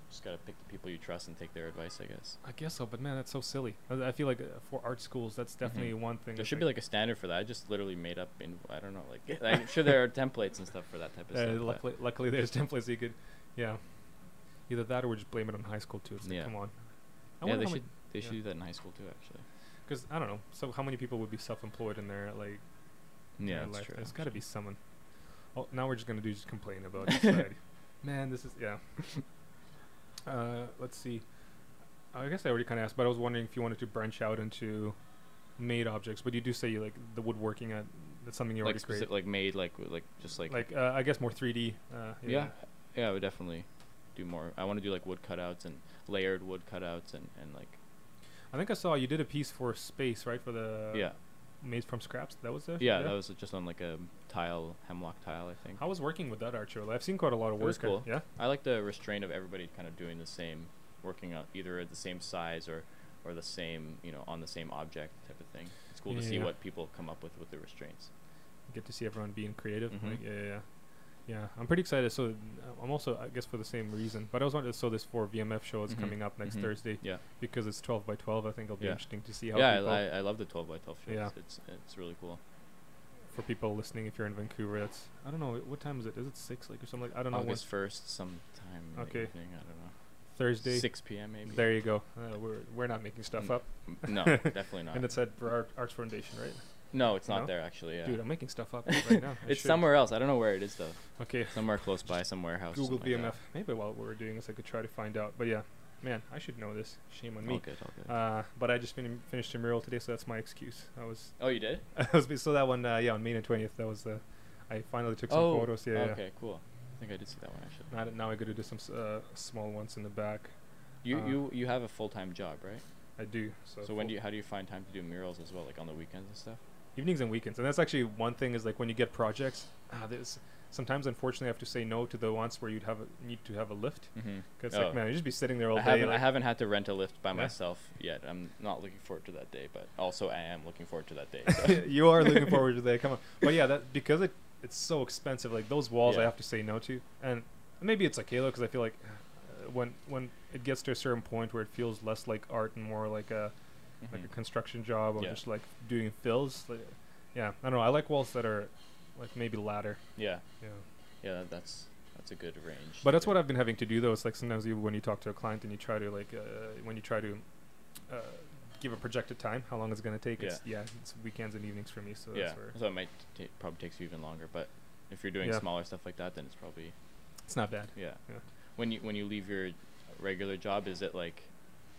Just gotta pick the people you trust and take their advice. I guess I guess so, but man, that's so silly. I, I feel like uh, for art schools, that's definitely one thing. Mm-hmm. there should be like a standard for that. I just literally made up in I don't know like I'm sure there are templates and stuff for that type of uh, stuff. luckily, luckily, there's templates you could, yeah. Either that or we just blame it on high school too. It's like, Yeah. come on. I yeah, they should they yeah. should do that in high school too. Actually, Because I don't know. So how many people would be self-employed in their like? yeah, that's life? true. There's got to be someone. Oh, now we're just gonna do just complain about society. Man, this is yeah. Uh, let's see. I guess I already kind of asked, but I was wondering if you wanted to branch out into made objects. But you do say you like the woodworking. At, that's something you like already create. like made like like just like, Like uh, I guess more 3D. Uh, yeah yeah I would definitely do more. I want to do like wood cutouts and layered wood cutouts and and like I think I saw you did a piece for space, right? For the yeah made from scraps. That was it. yeah that was just on like a tile hemlock tile I think. How was working with that archer. I've seen quite a lot of It work. uh, cool. Yeah. I like the restraint of everybody kind of doing the same, working out either at the same size or, or the same, you know, on the same object type of thing. It's cool to see Yeah. what people come up with with the restraints. Get to see everyone being creative. Mhm. Like, yeah, yeah, yeah. I'm pretty excited. So uh, I'm also, I guess, for the same reason. But I was wondering, so this four VMF show is Mhm, coming up next mhm, Thursday Yeah. because it's 12 by 12. I think it'll be Yeah. interesting to see how Yeah, people, I, I, love the 12 by 12 shows. Yeah. It's it's really cool. for people listening, if you're in Vancouver, that's I don't know what time is it? Is it six like or something? Like, I don't know. August 1st, sometime in the Okay. evening. I don't know. Thursday. 6 p.m. maybe. There you go. Uh, we're we're not making stuff up. No, definitely not. And it's at Art, Arts Foundation, right? No, it's not No? there actually. Yeah. Dude, I'm making stuff up right now. It's somewhere else. I don't know where it is though. Okay. Somewhere close by, some warehouse. Google VMF. like Maybe while we're doing this, I could try to find out. But yeah, man, I should know this. Shame on me. All good, all good. Uh, but I just fin- finished a mural today, so that's my excuse. I was, oh, you did? I was so that one, uh, yeah, on May and twentieth. That was the, I finally took some oh, photos. Yeah, yeah. Okay, cool. I think I did see that one actually. Now, now I got to do some uh, small ones in the back. You uh, you you have a full time job, right? I do. So, So, when do you how do you find time to do murals as well, like on the weekends and stuff? Evenings and weekends, and that's actually one thing is like when you get projects. Ah, there's sometimes unfortunately I have to say no to the ones where you'd have a, need to have a lift Mm-hmm. because Oh. like man, you just be sitting there all I day. haven't I haven't had to rent a lift by Yeah. myself yet. I'm not looking forward to that day, but also I am looking forward to that day. So. you are looking forward to that. Come on, but yeah, that because it it's so expensive. Like those walls, I have to say no to, and maybe it's like Halo because I feel like uh, when when it gets to a certain point where it feels less like art and more like a like a construction job or Yeah. just like doing fills. Like, yeah, I don't know. I like walls that are like maybe ladder. Yeah, Yeah. yeah, that- that's that's a good range. But that's what I've been having to do though. It's like sometimes you, when you talk to a client and you try to like uh, when you try to uh, give a projected time, how long it's gonna take. It's yeah, it's weekends and evenings for me. So yeah, that's where so it might ta probably takes you even longer. But if you're doing Yeah. smaller stuff like that, then it's probably it's not bad. yeah. Yeah. When you when you leave your regular job, is it like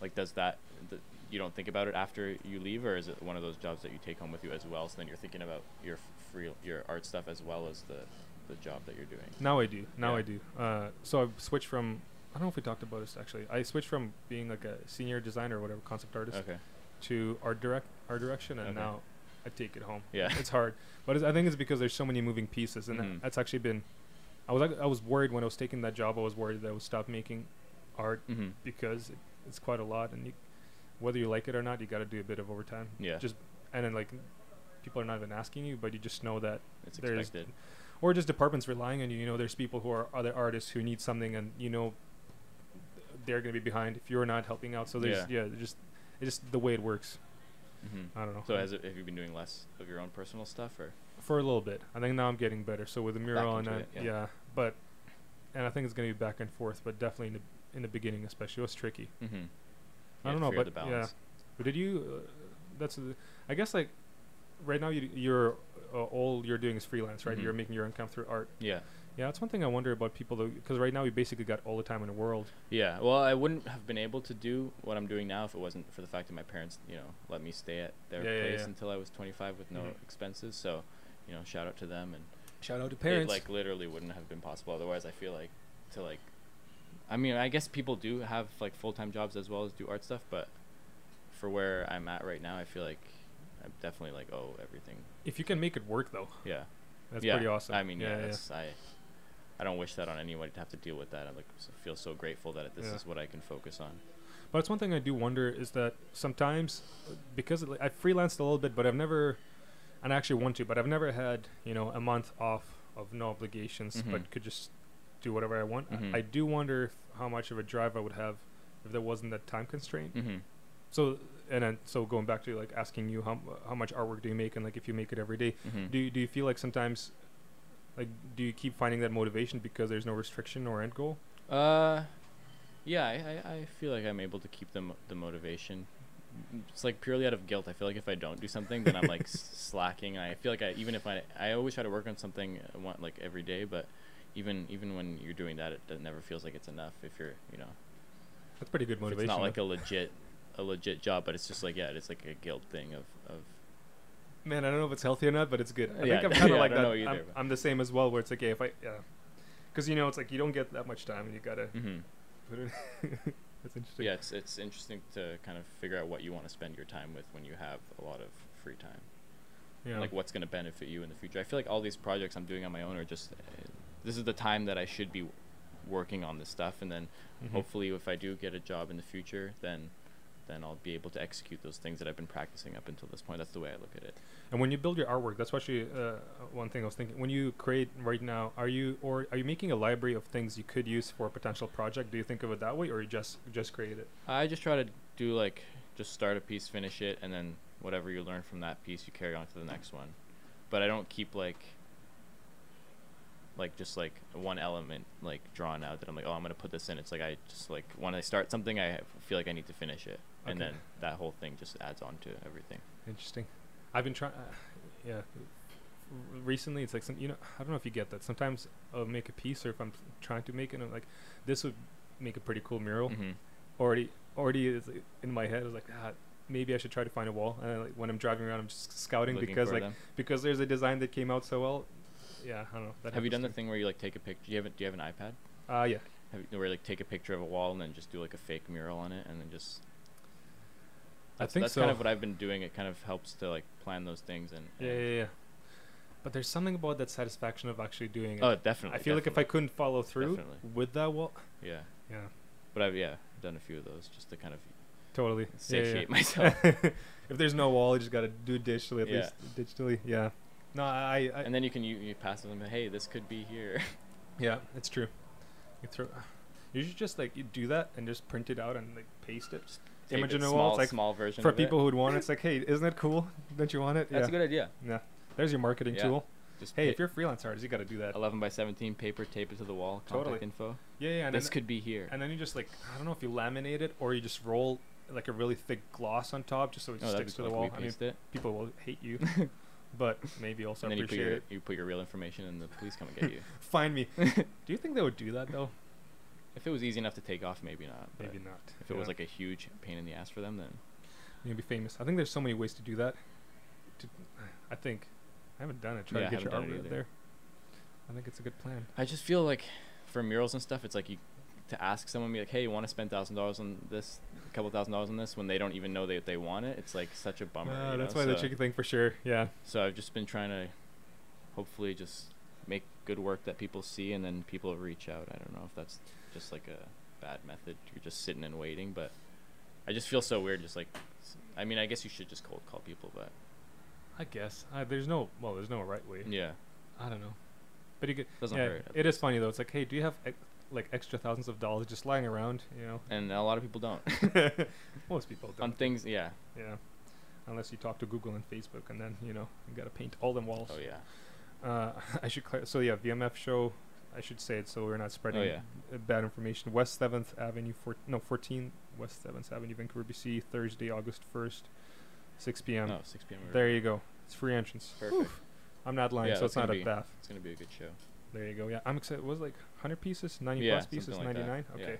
like does that th- you don't think about it after you leave, or is it one of those jobs that you take home with you as well? So then you're thinking about your free your art stuff as well as the the job that you're doing. Now I do. Now Yeah. I do. Uh, so I've switched from. I don't know if we talked about this actually. I switched from being like a senior designer or whatever, concept artist, Okay. to art direct art direction, and Okay. now I take it home. Yeah. it's hard, but it's, I think it's because there's so many moving pieces, and Mhm. that's actually been. I was I was worried when I was taking that job. I was worried that I would stop making art Mm-hmm. because it, it's quite a lot, and you, whether you like it or not, you got to do a bit of overtime. Yeah. Just and then like people are not even asking you, but you just know that It's there's expected. or just departments relying on you. You know, there's people who are other artists who need something, and you know, they're gonna be behind if you're not helping out. So there's yeah, just it's just the way it works. Mm-hmm. I don't know. So has it, have you been doing less of your own personal stuff, or for a little bit. I think now I'm getting better. So with the mural and it, yeah. yeah. but and I think it's gonna be back and forth, but definitely in the in the beginning, especially, it was tricky. mm-hmm. I don't know, but yeah. But did you? Uh, that's uh, I guess like right now you you're uh, all you're doing is freelance, right? Mhm. You're making your income through art. yeah. Yeah, that's one thing I wonder about people though, because right now we basically got all the time in the world. Yeah, well, I wouldn't have been able to do what I'm doing now if it wasn't for the fact that my parents, you know, let me stay at their Yeah, yeah, place yeah. until I was 25 with no Mhm. expenses. So, you know, shout out to them. And Shout out to it parents. like literally wouldn't have been possible otherwise. I feel like to like, I mean, I guess people do have like full time jobs as well as do art stuff, but for where I'm at right now, I feel like I'm definitely like, oh, everything. if you can make it work though, Yeah, that's yeah. pretty awesome. I mean, yeah, yeah. that's, I. I don't wish that on anybody to have to deal with that. I like feel so grateful that this Yeah. is what I can focus on. But it's one thing I do wonder is that sometimes, because I've freelanced a little bit, but I've never, and I actually want to, but I've never had you know a month off of no obligations, Mhm. but could just do whatever I want. I- Mhm. I do wonder if, how much of a drive I would have if there wasn't that time constraint. Mm-hmm. So and then so going back to like asking you how how much artwork do you make and like if you make it every day, Mm-hmm. do you, do you feel like sometimes like do you keep finding that motivation because there's no restriction or end goal? Uh, yeah, I, I, I feel like I'm able to keep the mo- the motivation. It's like purely out of guilt. I feel like if I don't do something, then I'm like slacking. I feel like I even if I I always try to work on something uh, one, like every day, but even even when you're doing that, it, it never feels like it's enough. If you're you know, That's pretty good motivation. it's not like a legit a legit job, but it's just like yeah, it's like a guilt thing of of Man, I don't know if it's healthy or not, but it's good. I Yeah, think I'm kind yeah, of I like don't that. know either, I'm, I'm the same as well, where it's like, yeah, if I, yeah, because you know, it's like you don't get that much time, and you gotta mm-hmm. put it. That's interesting. yeah. It's it's interesting to kind of figure out what you want to spend your time with when you have a lot of free time. Yeah. like what's going to benefit you in the future. I feel like all these projects I'm doing on my own are just uh, this is the time that I should be working on this stuff and then Mhm. hopefully if I do get a job in the future then then I'll be able to execute those things that I've been practicing up until this point. That's the way I look at it. And when you build your artwork, that's actually uh, one thing I was thinking. When you create right now, are you or are you making a library of things you could use for a potential project? Do you think of it that way, or you just just create it? I just try to do like just start a piece, finish it, and then whatever you learn from that piece, you carry on to the next one. But I don't keep like like just like one element like drawn out that I'm like, oh, I'm gonna put this in. It's like I just like when I start something, I feel like I need to finish it, and then that whole thing just adds on to everything. Interesting. I've been trying. Uh, yeah. Recently, it's like some. You know, I don't know if you get that. Sometimes I'll make a piece, or if I'm trying to make it, I'm like, this would make a pretty cool mural. hmm Already, already is in my head. I was like, ah, maybe I should try to find a wall. And I, like when I'm driving around, I'm just scouting Looking because like them. because there's a design that came out so well. Yeah, I don't know. That have you done the thing where you like take a picture? Do you have a, Do you have an iPad? Uh, yeah. Have you, where you, like take a picture of a wall and then just do like a fake mural on it, and then just. I think that's so. kind of what I've been doing. It kind of helps to like plan those things and. Yeah, and- yeah, yeah. But there's something about that satisfaction of actually doing it. Oh, definitely. I feel like if I couldn't follow through Definitely. with that wall, Yeah, yeah, but I've yeah done a few of those just to kind of totally Yeah, yeah, satiate yeah. myself. if there's no wall, you just gotta do it digitally at Yeah. least. Digitally, yeah. No, I, I and then you can you, you pass them. Hey, this could be here. yeah, it's true. You throw. You should just like you do that and just print it out and like paste it. Tape Image in a wall. It's like small version for people who'd want it. It's like, hey, isn't it cool? Don't you want it? That's yeah. a good idea. Yeah. There's your marketing Yeah. tool. Just Hey, if you're a freelance artist, you got to do that. 11 by 17 paper, tape it to the wall. Contact Totally. info. Yeah, yeah. And this could be here. and then you just like I don't know if you laminate it or you just roll like a really thick gloss on top just so it oh, sticks to cool. the wall. I mean, it? people will hate you, but maybe also and then you put appreciate your it. you put your real information, and the police come and get you. Find me. do you think they would do that though? if it was easy enough to take off, maybe not. Maybe not. If it was like a huge pain in the ass for them, then you'd be famous. I think there's so many ways to do that. To, I think I haven't done it. Try Yeah, to get your artwork there. I think it's a good plan. I just feel like for murals and stuff, it's like you to ask someone be like, "Hey, you want to spend thousand dollars on this, a couple thousand dollars on this," when they don't even know they they want it. It's like such a bummer. Uh, you that's know? why the chicken thing for sure. Yeah. So I've just been trying to, hopefully, just make good work that people see, and then people reach out. I don't know if that's just like a bad method. You're just sitting and waiting, but I just feel so weird. Just like, I mean, I guess you should just cold call people, but I guess uh, there's no well, there's no right way. yeah, I don't know. But you could. doesn't yeah, hurt. it is least. funny though. It's like, hey, do you have ex- like extra thousands of dollars just lying around? You know. And a lot of people don't. Most people don't. on things, yeah. Yeah. Unless you talk to Google and Facebook, and then you know you gotta paint all them walls. Oh yeah. Uh, I should so yeah, VMF show. I should say it so we're not spreading Oh, yeah. uh, bad information. West Seventh Avenue, four, no fourteen West Seventh Avenue, Vancouver, BC, Thursday, August first, six p.m. oh, 6 p.m. There you go. It's free entrance. Perfect. I'm not lying, Yeah, so it's not a bath. It's gonna be a good show. There you go. Yeah, I'm excited. Was like 100 pieces, 90 Yeah, plus pieces, something like that. 99. Yeah. Okay,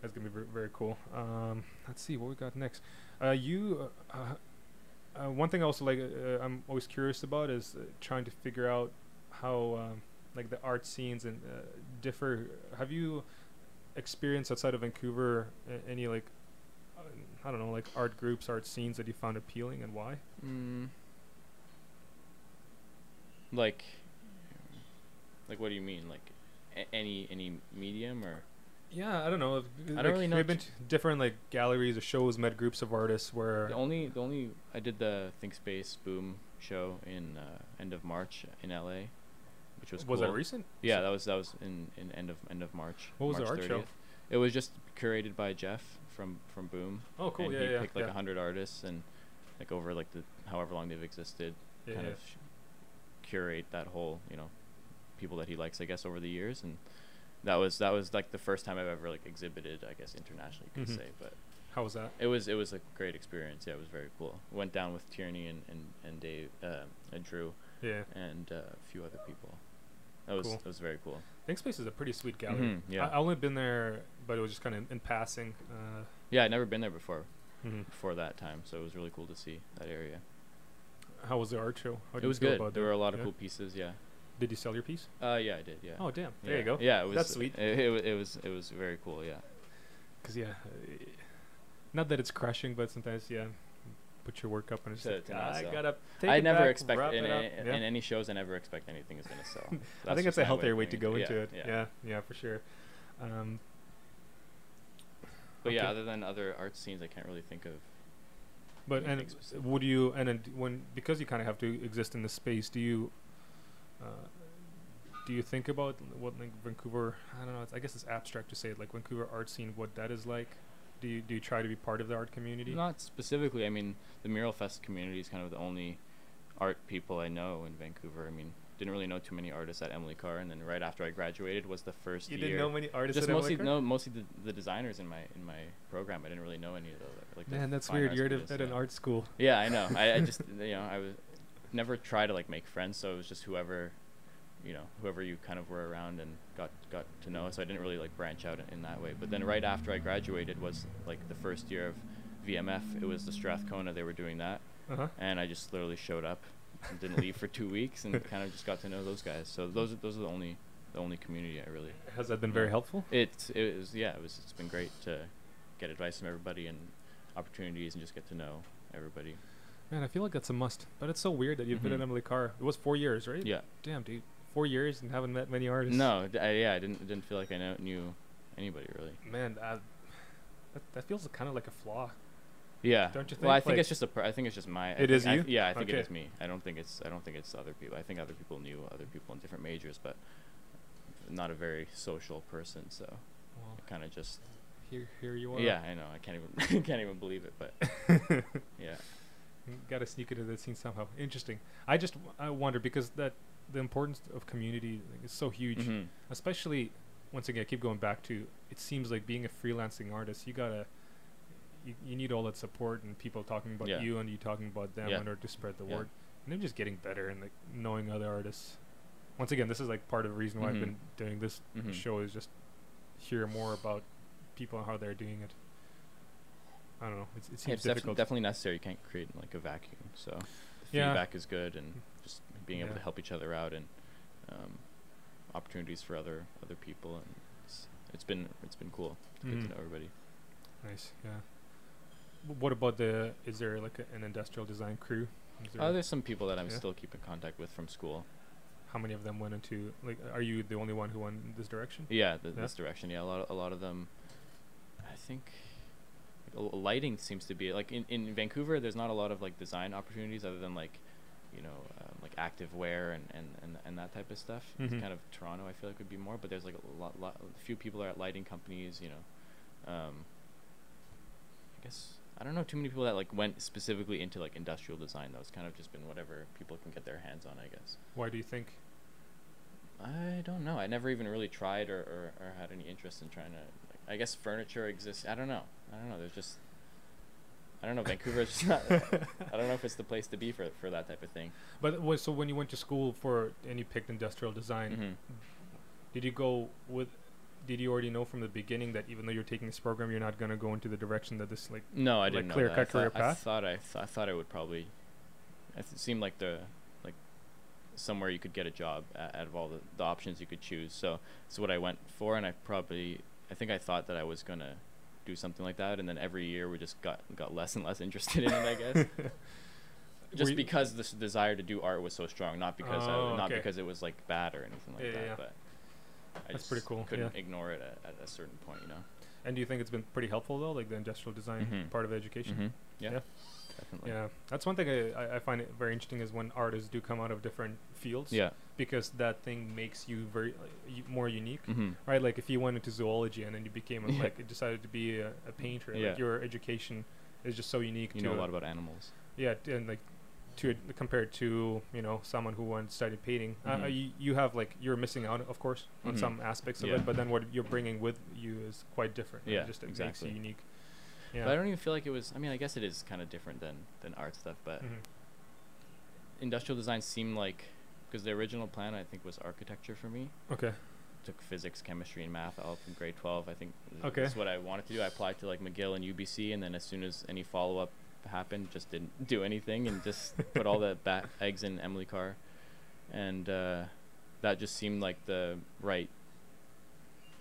that's gonna be ver- very cool. Um, let's see what we got next. Uh, you, uh, uh, uh, one thing I also like, uh, I'm always curious about is uh, trying to figure out how um, like the art scenes and uh, differ. Have you experienced outside of Vancouver any like uh, I don't know, like art groups, art scenes that you found appealing, and why? Mm. Like, like what do you mean? Like, a- any any medium or? Yeah, I don't know. I like, don't really know been t- different like galleries or shows, met groups of artists where The only the only I did the Think Space Boom show in uh, end of March in LA, which was was cool. that recent? Yeah, that was that was in, in end of end of March. What was the March art show? 30th. It was just curated by Jeff from from Boom. Oh, cool. and Yeah, he yeah, picked like a yeah. hundred artists and like over like the however long they've existed, yeah, kind yeah. of sh- curate that whole you know people that he likes I guess over the years and that was that was like the first time I've ever like exhibited I guess internationally you could Mhm. say but How was that? it was it was a great experience yeah it was very cool went down with Tierney and and and Dave uh, and Drew Yeah, and uh, a few other people that was Cool. that was very cool Think Space is a pretty sweet gallery. Mhm, yeah. I, I only been there, but it was just kind of in passing. Uh, yeah I'd never been there before mhm. before that time so it was really cool to see that area How was the art show? How it was good About there were a lot of Yeah? cool pieces yeah Did you sell your piece? uh yeah I did yeah Oh, damn. There yeah. you go. yeah it was That's sweet. it, it, it was it was very cool yeah Because yeah, uh, not that it's crushing, but sometimes yeah, put your work up and it's like, "Ah, I sell." gotta. Take I never back, expect in, it up." a- Yeah. in any shows. I never expect anything is gonna sell. I think it's a healthier of way to go Yeah, into it. Yeah. Yeah, yeah, for sure. Um, But yeah, other than other art scenes, I can't really think of. But and would you and when because you kind of have to exist in the space, do you Uh, do you think about what like Vancouver? I don't know. It's, I guess it's abstract to say it. Like Vancouver art scene, what that is like. Do you do you try to be part of the art community? Not specifically. I mean, the Mural Fest community is kind of the only art people I know in Vancouver. I mean, didn't really know too many artists at Emily Carr, and then right after I graduated was the first you year. didn't know many artists. just at mostly Emily no, mostly the, the designers in my in my program. I didn't really know any of those. Like Man, that's weird. You're at, at an art school. Yeah, I know. I, I just you know I was never try to like make friends, so it was just whoever, you know, whoever you kind of were around and got got to know. So I didn't really like branch out in, in that way. But then right after I graduated was like the first year of VMF. It was the Strathcona. They were doing that, Uh huh. and I just literally showed up, and didn't leave for two weeks, and kind of just got to know those guys. So those are those are the only the only community I really. Has that been very helpful? It it was yeah. It was it's been great to get advice from everybody and opportunities and just get to know everybody. Man, I feel like that's a must. But it's so weird that you've been at Mhm. Emily Carr. It was four years, right? Yeah. Damn, dude. Four years and haven't met many artists. No, d- I, yeah, I didn't didn't feel like I know, knew anybody really. Man, uh, that, that feels kind of like a flaw. Yeah. Don't you think? Well, I think, like- it's just a. Per- I think it's just my. I It is I- you? yeah, I think Okay. it is me. I don't think it's. I don't think it's other people. I think other people knew other people in different majors, but not a very social person. So Well, kind of just. here, here you are. Yeah, I know. I can't even can't even believe it, but yeah. Got to sneak into the scene somehow. Interesting. I just w- I wonder because that the importance of community like, is so huge, Mhm. especially once again. I keep going back to it seems like being a freelancing artist, you gotta. You, you need all that support and people talking about Yeah. you and you talking about them Yeah. in order to spread the Yeah. word. And then just getting better and like knowing other artists. Once again, this is like part of the reason why I've Mhm. been doing this Mhm. show is just hear more about people and how they're doing it. I don't know. It's, it Yeah, seems def- difficult. definitely necessary. You can't create like a vacuum. So the Yeah. feedback is good, and just being able Yeah. to help each other out and um, opportunities for other other people, and it's, it's been it's been cool to get Mhm. to know everybody. Nice, yeah. W- What about the? Is there like a, an industrial design crew? There- Uh, there's some people that I'm still keep in contact with from school. how many of them went into like? Are you the only one who went in this direction? Yeah, th- Yeah. this direction. Yeah, a lot of, a lot of them. I think lighting seems to be like in, in Vancouver. There's not a lot of like design opportunities other than like, you know, um, like active wear and, and, and, and that type of stuff. It's Mhm. kind of Toronto. I feel like would be more, but there's like a lot, lot a few people are at lighting companies. You know, um, I guess I don't know too many people that like went specifically into like industrial design. Though it's kind of just been whatever people can get their hands on. I guess. Why do you think? I don't know. I never even really tried or, or, or had any interest in trying to. I guess furniture exists. I don't know. I don't know. There's just. I don't know. Vancouver is just not. I don't know if it's the place to be for for that type of thing. But so when you went to school for and you picked industrial design, Mhm. did you go with? Did you already know from the beginning that even though you're taking this program, you're not gonna go into the direction that this like? No, I Like didn't clear cut career thought, I path? thought I, th- I thought I would probably. It seemed like the like somewhere you could get a job out of all the, the options you could choose. So it's what I went for, and I probably I think I thought that I was gonna do something like that, and then every year we just got got less and less interested in it. I guess. Just because this desire to do art was so strong, not because Oh, I, not okay. because it was like bad or anything like Yeah, that, yeah. but I That's just pretty cool, Couldn't yeah. ignore it at, at a certain point, you know. And do you think it's been pretty helpful though, like the industrial design Mhm. part of education? Mhm. Yeah, Yeah. Definitely. Yeah, that's one thing I, I- find it very interesting is when artists do come out of different fields. Yeah. Because that thing makes you very y- more unique, Mm-hmm. right? Like if you went into zoology and then you became a, Yeah. like decided to be a, a painter, Yeah. like your education is just so unique. You to know a lot about animals. yeah, t- and like to compared to you know someone who went and studied painting, uh, uh, Mhm. you, you have like you're missing out, of course, on Mhm. some aspects of Yeah. it, but then what you're bringing with you is quite different. Yeah, just it makes exactly. you unique. Yeah. But I don't even feel like it was. I mean, I guess it is kind of different than than art stuff, but Mhm. industrial design seemed like because the original plan I think was architecture for me. Okay. Took physics, chemistry, and math all from grade twelve. I think Okay. that's what I wanted to do. I applied to like McGill and UBC, and then as soon as any follow up happened, just didn't do anything and just put all the ba- eggs in Emily Carr, and uh, that just seemed like the right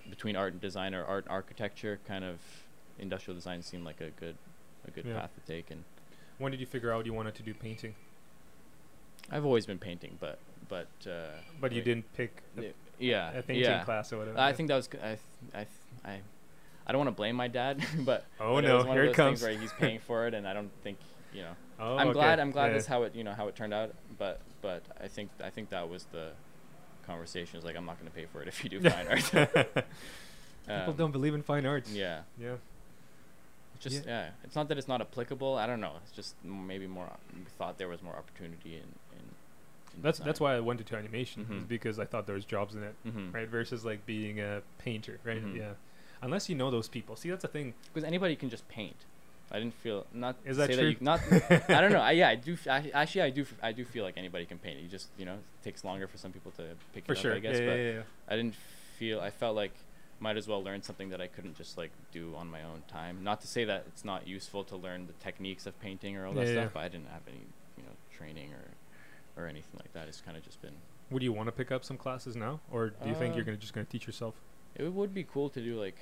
between art and design or art and architecture kind of industrial design seemed like a good a good Yeah. path to take and When did you figure out you wanted to do painting? I've always been painting but but uh, But you like, didn't pick a, y- yeah a painting yeah class or whatever. I think that was g- I th- I th- I I don't want to blame my dad, but Oh but it no, was one here of it comes. things where he's paying for it, and I don't think you know. Oh, I'm okay. glad. I'm glad Yeah, that's how it you know how it turned out. But but I think I think that was the conversation. Is like I'm not going to pay for it if you do fine art. People Um, don't believe in fine arts. Yeah. Yeah. It's just yeah. It's not that it's not applicable. I don't know. It's just maybe more. We thought there was more opportunity in. in, in That's that's why I went into animation is Mhm. because I thought there was jobs in it, Mm-hmm. right? Versus like being a painter, right? Mhm. Yeah. Unless you know those people. See, that's the thing. Because anybody can just paint. I didn't feel not. Is that true? you, not. I don't know. I, yeah, I do. f- I, actually, I do. f- I do feel like anybody can paint. You just you know it takes longer for some people to pick For it sure. up. I guess, yeah, but yeah, yeah, yeah. I didn't feel. I felt like might as well learn something that I couldn't just like do on my own time. Not to say that it's not useful to learn the techniques of painting or all that Yeah, stuff, yeah. but I didn't have any you know training or or anything like that. It's kind of just been. Would you want to pick up some classes now, or do you think you're Uh, gonna just gonna teach yourself? It would be cool to do like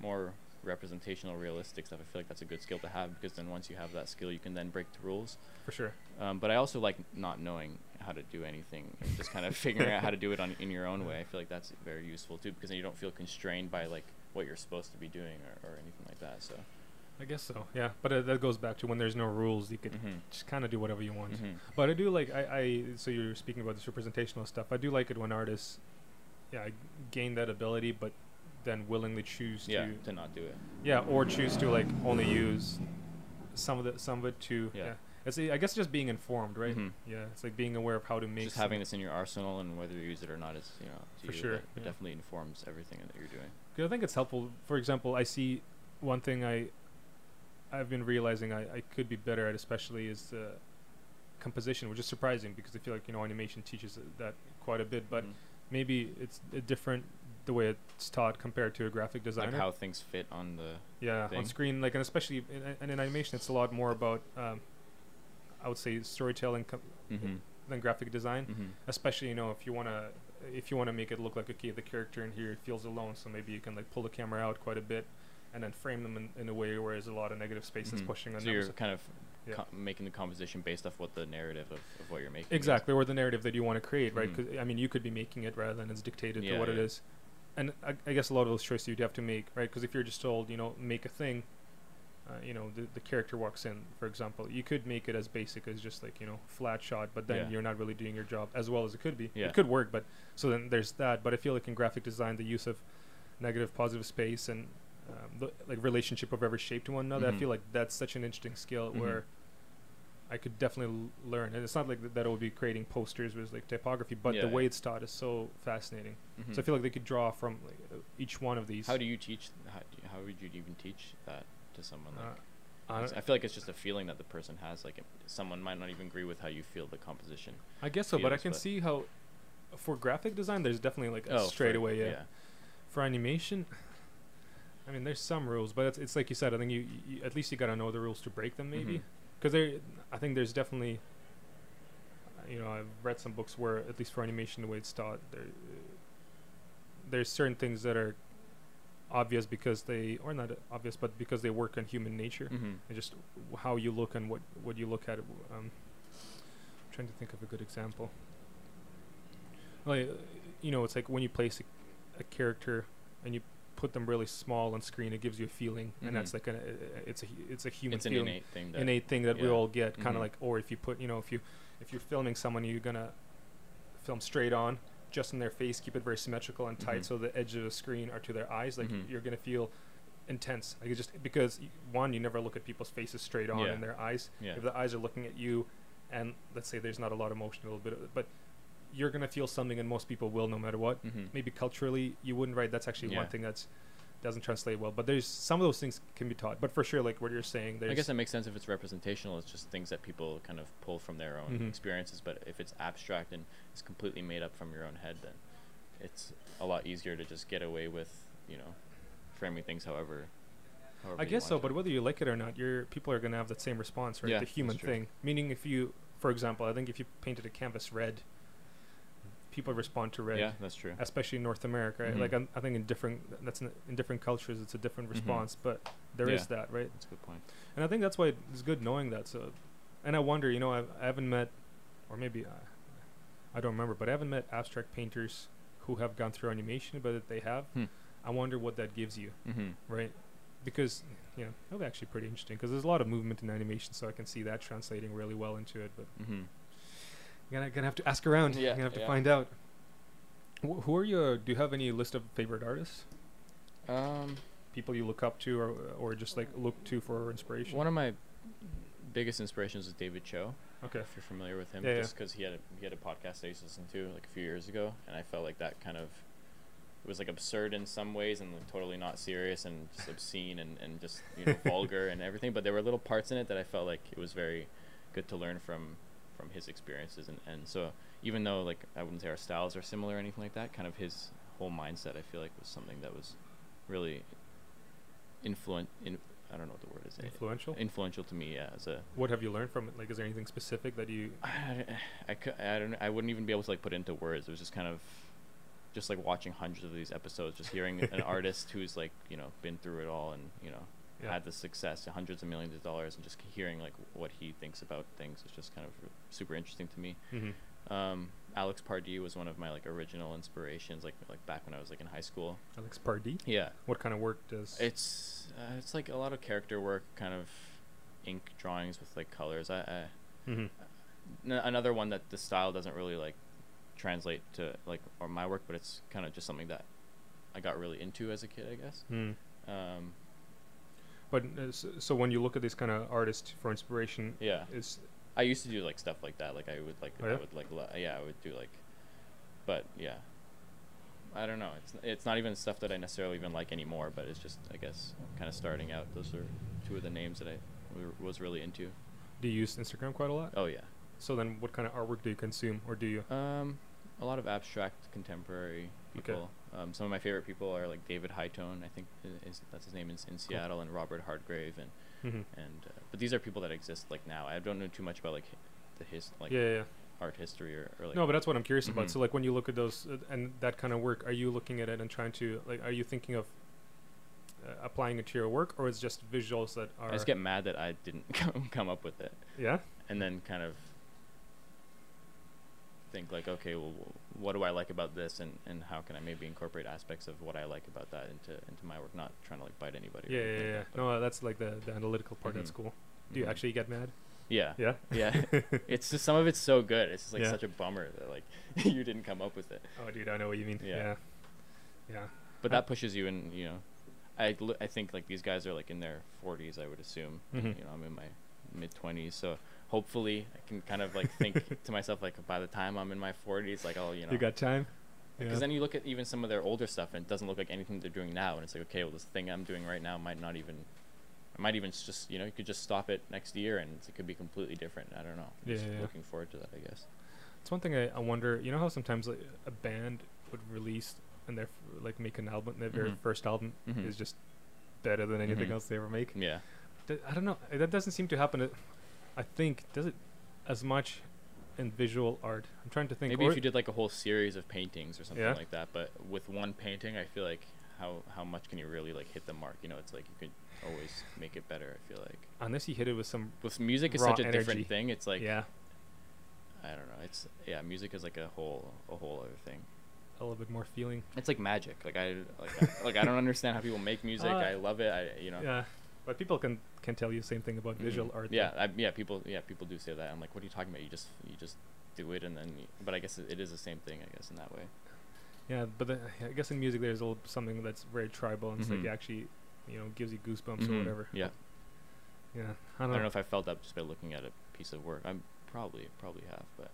more representational, realistic stuff. I feel like that's a good skill to have because then once you have that skill, you can then break the rules. For sure. Um, but I also like not knowing how to do anything, and just kind of figuring out how to do it on in your own way. I feel like that's very useful too because then you don't feel constrained by like what you're supposed to be doing or, or anything like that. So. I guess so. Yeah. But uh, that goes back to when there's no rules, you could Mhm. just kind of do whatever you want. Mhm. But I do like I, I so you're speaking about this representational stuff. I do like it when artists, yeah, gain that ability, but then willingly choose Yeah, to to not do it. yeah, or choose to like only use some of the some of it to yeah. Yeah. It's I guess just being informed, right? Mhm. Yeah, it's like being aware of how to make Just having this in your arsenal and whether you use it or not is you know to For you, sure, It yeah. definitely informs everything that you're doing. 'Cause I think it's helpful. For example, I see one thing I I've been realizing I, I could be better at, especially is uh, composition, which is surprising because I feel like you know animation teaches that quite a bit, but Mhm. maybe it's uh, different the way it's taught compared to a graphic designer. like how things fit on the. yeah, on screen, like and especially in, in, in animation, it's a lot more about um, I would say storytelling com- Mm-hmm. than graphic design. Mm-hmm. especially you know if you want to if you want to make it look like okay the character in here feels alone so maybe you can like pull the camera out quite a bit and then frame them in, in a way where there's a lot of negative space that's Mhm. pushing on So them you're so- kind of Yeah. co- making the composition based off what the narrative of, of what you're making. is. exactly or the narrative that you want to create right Mhm. 'Cause, i mean you could be making it rather than it's dictated to what it yeah. is and I, I guess a lot of those choices you'd have to make right because if you're just told you know make a thing uh, you know the, the character walks in for example you could make it as basic as just like you know flat shot but then Yeah. you're not really doing your job as well as it could be Yeah. it could work but so then there's that but i feel like in graphic design the use of negative positive space and um, the like relationship of every shape to one another i Mhm. feel like that's such an interesting skill Mhm. where i could definitely l- learn and it's not like th- that it would be creating posters with like typography but Yeah, the way it's taught is so fascinating Mhm. so i feel like they could draw from like, uh, each one of these How do you teach? How, do you, how would you even teach that to someone? Like, Uh, I- I feel like it's just a feeling that the person has. Like, it- someone might not even agree with how you feel the composition. I guess so, but I can but- see how for graphic design there's definitely like a Oh, straight for- away, yeah. For animation, I mean, there's some rules, but it's, it's like you said. I think you, you at least you gotta know the rules to break them, maybe. Because there, I think there's definitely, you know, I've read some books where at least for animation, the way it's taught, there, there's certain things that are obvious because they, or not obvious, but because they work on human nature Mm-hmm. and just w- how you look and what what you look at. Um, trying to think of a good example. Like, uh, you know, it's like when you place a, a character and you put them really small on screen, it gives you a feeling, and that's like a, a- it's a it's a human It's feeling, innate thing. That, innate thing that we all get. Kind of like, or if you put, you know, if you if you're filming someone, you're gonna film straight on, just in their face, keep it very symmetrical and tight, Mhm. so the edge of the screen are to their eyes. Like Mhm. you're gonna feel intense. Like just because one, you never look at people's faces straight on Yeah. in their eyes. Yeah. If the eyes are looking at you, and let's say there's not a lot of motion, a little bit, of, but you're gonna feel something, and most people will, no matter what. Mhm. Maybe culturally, you wouldn't. Right? That's actually one thing that's doesn't translate well. But there's some of those things can be taught. But for sure, like what you're saying, there's I guess that makes sense if it's representational. It's just things that people kind of pull from their own Mhm. experiences. But if it's abstract and it's completely made up from your own head, then it's a lot easier to just get away with, you know, framing things however. however I guess so, want but whether you like it or not, your people are gonna have that same response, right? Yeah, the human thing. Meaning, if you, for example, I think if you painted a canvas red, people respond to red. yeah, that's true. Especially in North America, right? Mhm. like I'm, I think in different that's in, in different cultures, it's a different Mhm. response. But there is Yeah. that, right? That's a good point. And I think that's why it's good knowing that. So, and I wonder, you know, I've, I haven't met, or maybe I, I don't remember, but I haven't met abstract painters who have gone through animation, but they have. Hmm. I wonder what that gives you, Mm-hmm. right? Because you know it'll be actually pretty interesting because there's a lot of movement in animation, so I can see that translating really well into it. But Mm-hmm. You're gonna, gonna have to ask around. Yeah, you're gonna have to yeah. find out. Wh- who are you? Uh, do you have any list of favorite artists? Um, People you look up to, or or just like look to for inspiration? one of my biggest inspirations is David Choe. okay. If you're familiar with him, Yeah, yeah. just because he had a, he had a podcast I used to listen to like a few years ago, and I felt like that kind of it was like absurd in some ways and like totally not serious and just obscene and, and just you know vulgar and everything. But there were little parts in it that I felt like it was very good to learn from from his experiences and, and so even though like I wouldn't say our styles are similar or anything like that, kind of his whole mindset I feel like was something that was really influent in I don't know what the word is Influential. influential to me yeah, as a what have you learned from it? Like, is there anything specific that you? I, I, cou- I don't I wouldn't even be able to like put into words. It was just kind of just like watching hundreds of these episodes, just hearing an artist who's like you know been through it all and you know Yeah. had the success, hundreds of millions of dollars, and just hearing like what he thinks about things is just kind of super interesting to me. Mm-hmm. Um, Alex Pardee was one of my like original inspirations, like like back when I was like in high school. Alex Pardee. Yeah, What kind of work does? it's uh, it's like a lot of character work, kind of ink drawings with like colors. I, I mm-hmm. N- another one that the style doesn't really like translate to like or my work, but it's kind of just something that I got really into as a kid, I guess. Mm. Um, But uh, so when you look at these kind of artists for inspiration, yeah, is I used to do like stuff like that. Like I would like Oh, I yeah? would like lo- yeah I would do like, but yeah, I don't know. It's it's not even stuff that I necessarily even like anymore. But it's just I guess kind of starting out. Those are two of the names that I w- was really into. do you use Instagram quite a lot? Oh yeah. So then, what kind of artwork do you consume, or do you? Um, a lot of abstract contemporary Okay. Um, some of my favorite people are like David Hytone, I think is that's his name is in Seattle, and Robert Hardgrave, and Mm-hmm. and uh, but these are people that exist like now. I don't know too much about like the his like yeah, yeah, art history or, or like no, but that's what I'm curious about. Mhm. So like when you look at those uh, and that kind of work, are you looking at it and trying to like, are you thinking of uh, applying it to your work, or is it just visuals that are? I just get mad that I didn't come come up with it, yeah. and then kind of think like, okay, well, what do I like about this, and, and how can I maybe incorporate aspects of what I like about that into into my work, not trying to like bite anybody. Yeah, yeah, yeah. like that, No, that's like the, the analytical part. That's Mhm. cool. Do you Mhm. actually get mad? Yeah. Yeah. Yeah. it's just some of it's so good. It's just like Yeah. such a bummer that like you didn't come up with it. Oh, dude, I know what you mean. Yeah. Yeah. Yeah. But Uh, that pushes you and you know. I, l- I think like these guys are like in their 40s, I would assume. and, Mhm. You know, I'm in my mid 20s, so hopefully I can kind of like think to myself like by the time I'm in my 40s, like I'll you know. You got time? Because Yeah. then you look at even some of their older stuff and it doesn't look like anything they're doing now, and it's like okay, well this thing I'm doing right now might not even. I might even just you know you could just stop it next year and it could be completely different. I don't know. Yeah, yeah, looking forward to that, I guess. It's one thing I, I wonder. You know how sometimes like, a band would release and their f- like make an album, their very Mhm. first album Mhm. is just better than anything Mhm. else they ever make. Yeah. Th- I don't know. uh, That doesn't seem to happen. I think does it as much in visual art. I'm trying to think. Maybe or- if you did like a whole series of paintings or something Yeah. like that, but with one painting, I feel like how how much can you really like hit the mark? You know, it's like you could always make it better. I feel like unless you hit it with some. with music, Raw such a energy. different thing. It's like yeah, I don't know. It's yeah, music is like a whole a whole other thing. a little bit more feeling. It's like magic. Like I like I, like I don't understand how people make music. Uh, I love it. I you know. Yeah, but people can can tell you the same thing about Mhm. visual art. Yeah, I, yeah. People yeah people do say that. I'm like, what are you talking about? You just you just do it and then. You, but I guess it, it is the same thing. I guess in that way. Yeah, but the, I guess in music there's a little, something that's very tribal and it's Mhm. like actually, you know, gives you goosebumps or Mhm. whatever. Yeah. Yeah, I don't, I don't know if I felt that just by looking at a piece of work. I'm probably probably have, but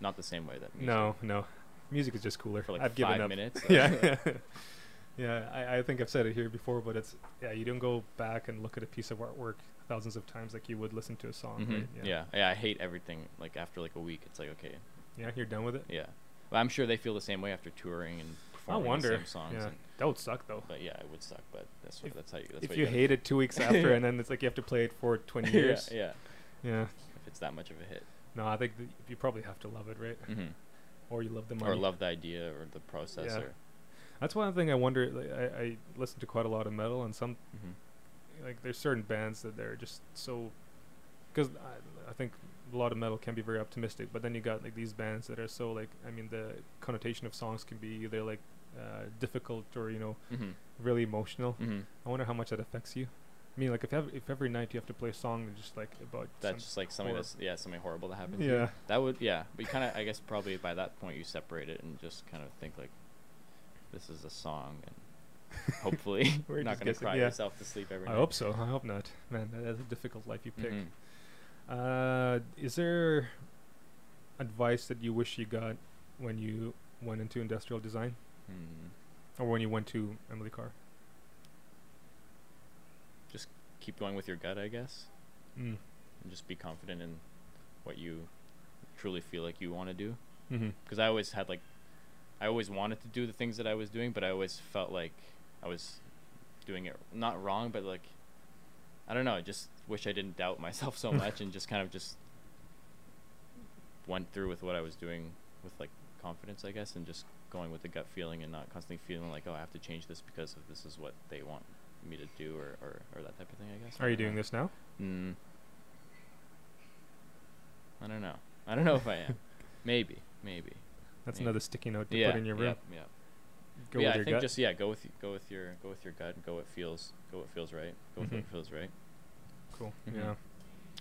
not the same way that music. no, no, music is just cooler. For like I've five given up. minutes. yeah, yeah. I, I think I've said it here before, but it's yeah. You don't go back and look at a piece of artwork thousands of times like you would listen to a song. Mhm. Right? Yeah. yeah, I hate everything. Like after like a week, it's like okay, yeah. You're done with it. yeah. But I'm sure they feel the same way after touring and I performing wonder. the same songs. Yeah, and- that would suck though. but yeah, it would suck. But that's what If- that's how you. That's if what you gotta- hate it two weeks after and then it's like you have to play it for 20 years. yeah, yeah. yeah. If it's that much of a hit, No, I think you probably have to love it, right? hmm Or you love the money. or love the idea or the process Yeah. or. That's one thing I wonder. Like, I, I listen to quite a lot of metal, and some hmm like there's certain bands that they're just so. Because I, I think a lot of metal can be very optimistic, but then you got like these bands that are so like I mean the connotation of songs can be either like uh, difficult or you know Mhm. really emotional. Mhm. I wonder how much that affects you. I mean, like if ev- if every night you have to play a song that's just like about That's just like something horror. that's yeah something horrible that happened. to you. yeah, That would yeah, but you kind of I guess probably by that point you separate it and just kind of think like, this is a song and hopefully We're you're not gonna cry yeah. yourself to sleep every I night. I hope so. I hope not. Man, that- that's a difficult life you pick. Mhm. Uh, is there advice that you wish you got when you went into industrial design, Mhm. or when you went to Emily Carr? Just keep going with your gut, I guess, Mm. and just be confident in what you truly feel like you want to do. Mm-hmm. because I always had like, I always wanted to do the things that I was doing, but I always felt like I was doing it not wrong, but like, I don't know. I just wish I didn't doubt myself so much and just kind of just went through with what I was doing with like confidence, I guess, and just going with the gut feeling and not constantly feeling like, oh, I have to change this because of this is what they want me to do or, or, or that type of thing, I guess. I Are you don't doing know. this now? Mm. I don't know. I don't know if I am. Maybe. Maybe. That's Yeah. another sticky note to yeah. put in your room. Yep, yep. Go yeah, with I your think gut. just yeah, go with go with your go with your gut and go what feels go what feels right. Go with Mhm. what feels right. cool. Mhm. Yeah.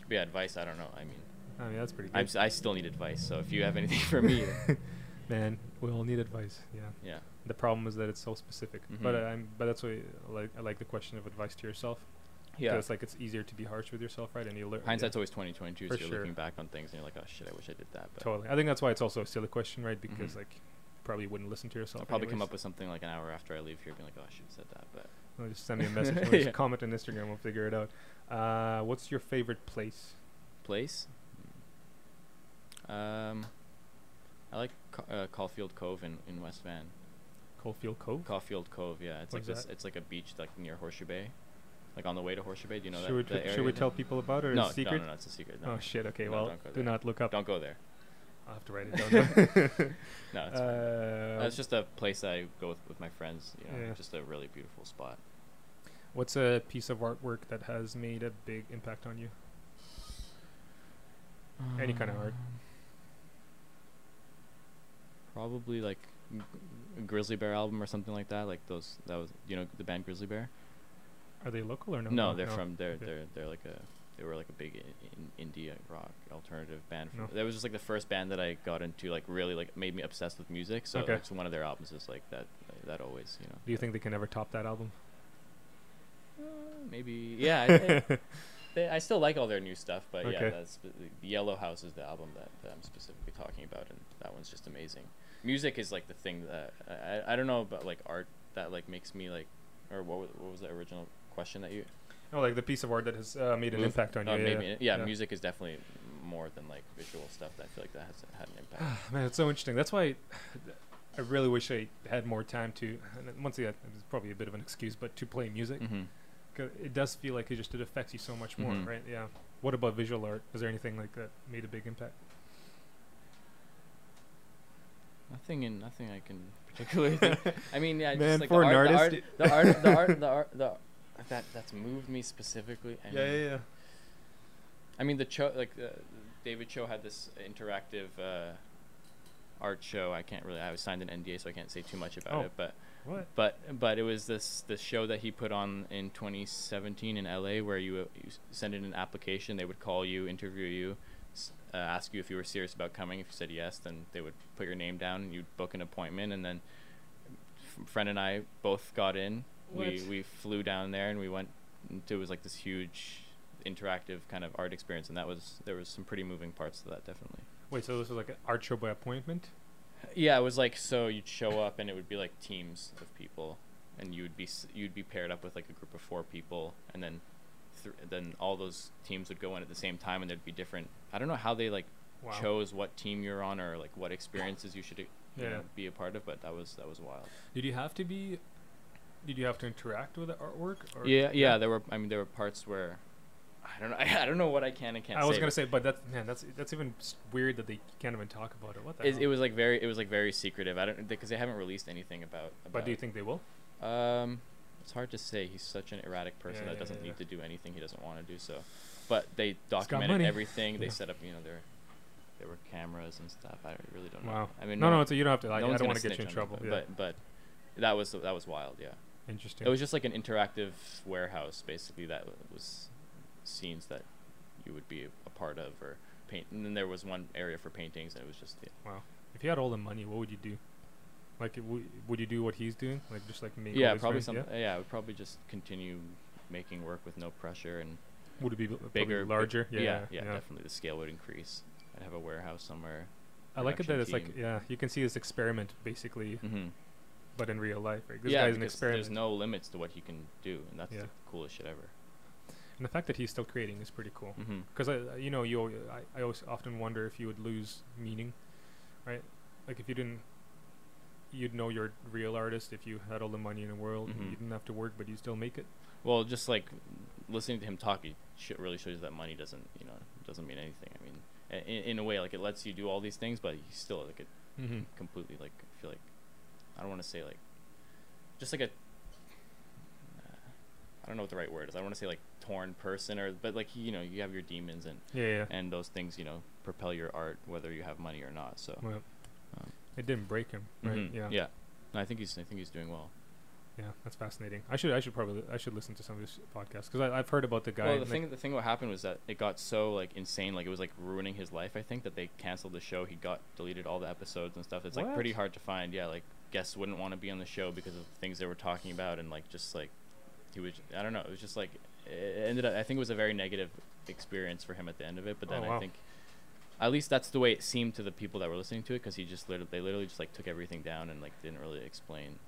But yeah, advice. I don't know. I mean, I mean, that's pretty good. still need advice. So if you have anything for me, Man, we all need advice. Yeah. yeah. The problem is that it's so specific. But Mhm. I'm. But that's why I like. I like the question of advice to yourself. Yeah. It's like it's easier to be harsh with yourself, right? And you learn. Hindsight's always twenty twenty two. So you're sure. looking back on things and you're like, oh shit, I wish I did that. But Totally. I think that's why it's also a silly question, right? Because Mhm. like, probably wouldn't listen to yourself. I'll probably come up with something like an hour after I leave here, being like, oh, I should have said that. But Well, just send me a message. or just comment on Instagram. We'll figure it out. Uh, what's your favorite place? place. Um, I like Ca- uh, Caulfield Cove in, in West Van. Coalfield Cove. Caulfield Cove, yeah. It's Where's like this. that? It's like a beach like near Horseshoe Bay, like on the way to Horseshoe Bay. Do you know should that? we that should we tell people about it or no, is it secret? no, no, no, it's a secret. No. Oh shit. Okay. No, well, don't go do there. not look up. Don't go there. I'll have to write it down. No, it's fine. uh, That's just a place that I go with, with my friends. You know, Yeah. just a really beautiful spot. what's a piece of artwork that has made a big impact on you? Any kind of art. Um, Probably like Grizzly Bear album or something like that. Like those. That was you know the band Grizzly Bear. Are they local or no? No, they're from they're Okay. they're they're like a they were like a big in, in indie rock alternative band. No. That was just like the first band that I got into. Like really like made me obsessed with music. So Okay. it's one of their albums is like that. That always you know. Do you think they can ever top that album? Uh, maybe yeah. I, I, they, I still like all their new stuff, but yeah, that's the Yellow House is the album that, that I'm specifically talking about, and that one's just amazing. Music is like the thing that I, I, I don't know about like art that like makes me like, or what was, what was the original question that you? Oh, like the piece of art that has uh, made an Move- impact on you. uh, yeah, maybe, yeah, yeah. music is definitely more than like visual stuff. That I feel like that has had an impact. Man, it's so interesting. That's why I really wish I had more time to. And once again, it's probably a bit of an excuse, but to play music, mm-hmm. 'Cause it does feel like it just it affects you so much more, Mhm. right? Yeah. What about visual art? Is there anything like that made a big impact? Nothing in nothing I can particularly think. I mean, yeah, Man, just like for the an art, artist, the art, the art, the art, the art, the that that's moved me specifically. I yeah, mean, yeah, yeah. I mean, the Choe, like uh, David Choe had this interactive uh, art show. I can't really. I was signed an NDA, so I can't say too much about Oh. it. But What? but but it was this this show that he put on in 2017 in LA, where you, you send in an application. They would call you, interview you, uh, ask you if you were serious about coming. If you said yes, then they would put your name down and you'd book an appointment. And then friend and I both got in. We we flew down there and we went. Into, it was like this huge interactive kind of art experience, and that was there was some pretty moving parts to that, definitely. Wait, so this was like an art show by appointment? Yeah, it was like so you'd show up and it would be like teams of people, and you'd be you'd be paired up with like a group of four people, and then th- then all those teams would go in at the same time, and there'd be different. I don't know how they like Wow. chose what team you're on or like what experiences you should you Yeah. know, be a part of, but that was that was wild. Did you have to be? Did you have to interact with the artwork? Or Yeah, yeah, there were I mean there were parts where I don't know I I, don't know what I can and can't I was say. gonna say, but that's man, that's that's even weird that they can't even talk about it. What the it, hell? it was like very it was like very secretive. I don't because they haven't released anything about. about but do you think they will? Um, it's hard to say. He's such an erratic person Yeah, that yeah, doesn't yeah, need to do anything he doesn't want to do. So, but they documented everything. They set up, you know, there there were cameras and stuff. I really don't know. Wow. I mean, no, no, it's a, you don't have to. I, no I don't want to get you in snitch on me, trouble. But, but That was that was wild. Yeah. Interesting. It was just like an interactive warehouse, basically. That was scenes that you would be a part of, or paint. And then there was one area for paintings, and it was just yeah. wow. If you had all the money, what would you do? Like, w- would you do what he's doing? Like, just like make. yeah, probably some. Yeah? I would probably just continue making work with no pressure and Would it be bigger, big- larger? yeah, yeah, yeah, definitely. The scale would increase. I'd have a warehouse somewhere. I like it that it's like yeah, you can see this experiment basically, Mm-hmm. But in real life. Right? This yeah, guy's an experiment. there's no limits to what he can do, and that's Yeah. the coolest shit ever. and the fact that he's still creating is pretty cool. Mm-hmm. Because I, you know, you, I, I always often wonder if you would lose meaning, right? Like if you didn't, you'd know you're a real artist if you had all the money in the world. Mhm. You didn't have to work, but you still make it. Well, just like listening to him talk, it sh- really shows that money doesn't, you know, doesn't mean anything. I mean, in, in a way, like it lets you do all these things, but you still like it Mm-hmm. completely like I feel like I don't want to say like just like a I don't know what the right word is. I want to say like torn person or but like you know you have your demons and Yeah, yeah. and those things you know propel your art whether you have money or not. So well, um, it didn't break him, right? mhm, Yeah. yeah. No, I think he's I think he's doing well. Yeah, that's fascinating. I should I should probably I should listen to some of this podcast because I've heard about the guy. Well, the thing like, the thing what happened was that it got so like insane, like it was like ruining his life. I think that they canceled the show. He got deleted all the episodes and stuff. It's like pretty hard to find. Yeah, like guests wouldn't want to be on the show because of the things they were talking about and like just like he was. I don't know. It was just like it ended up. I think it was a very negative experience for him at the end of it. But Oh, then I think. At least that's the way it seemed to the people that were listening to it, because he just literally, they literally just like took everything down and like didn't really explain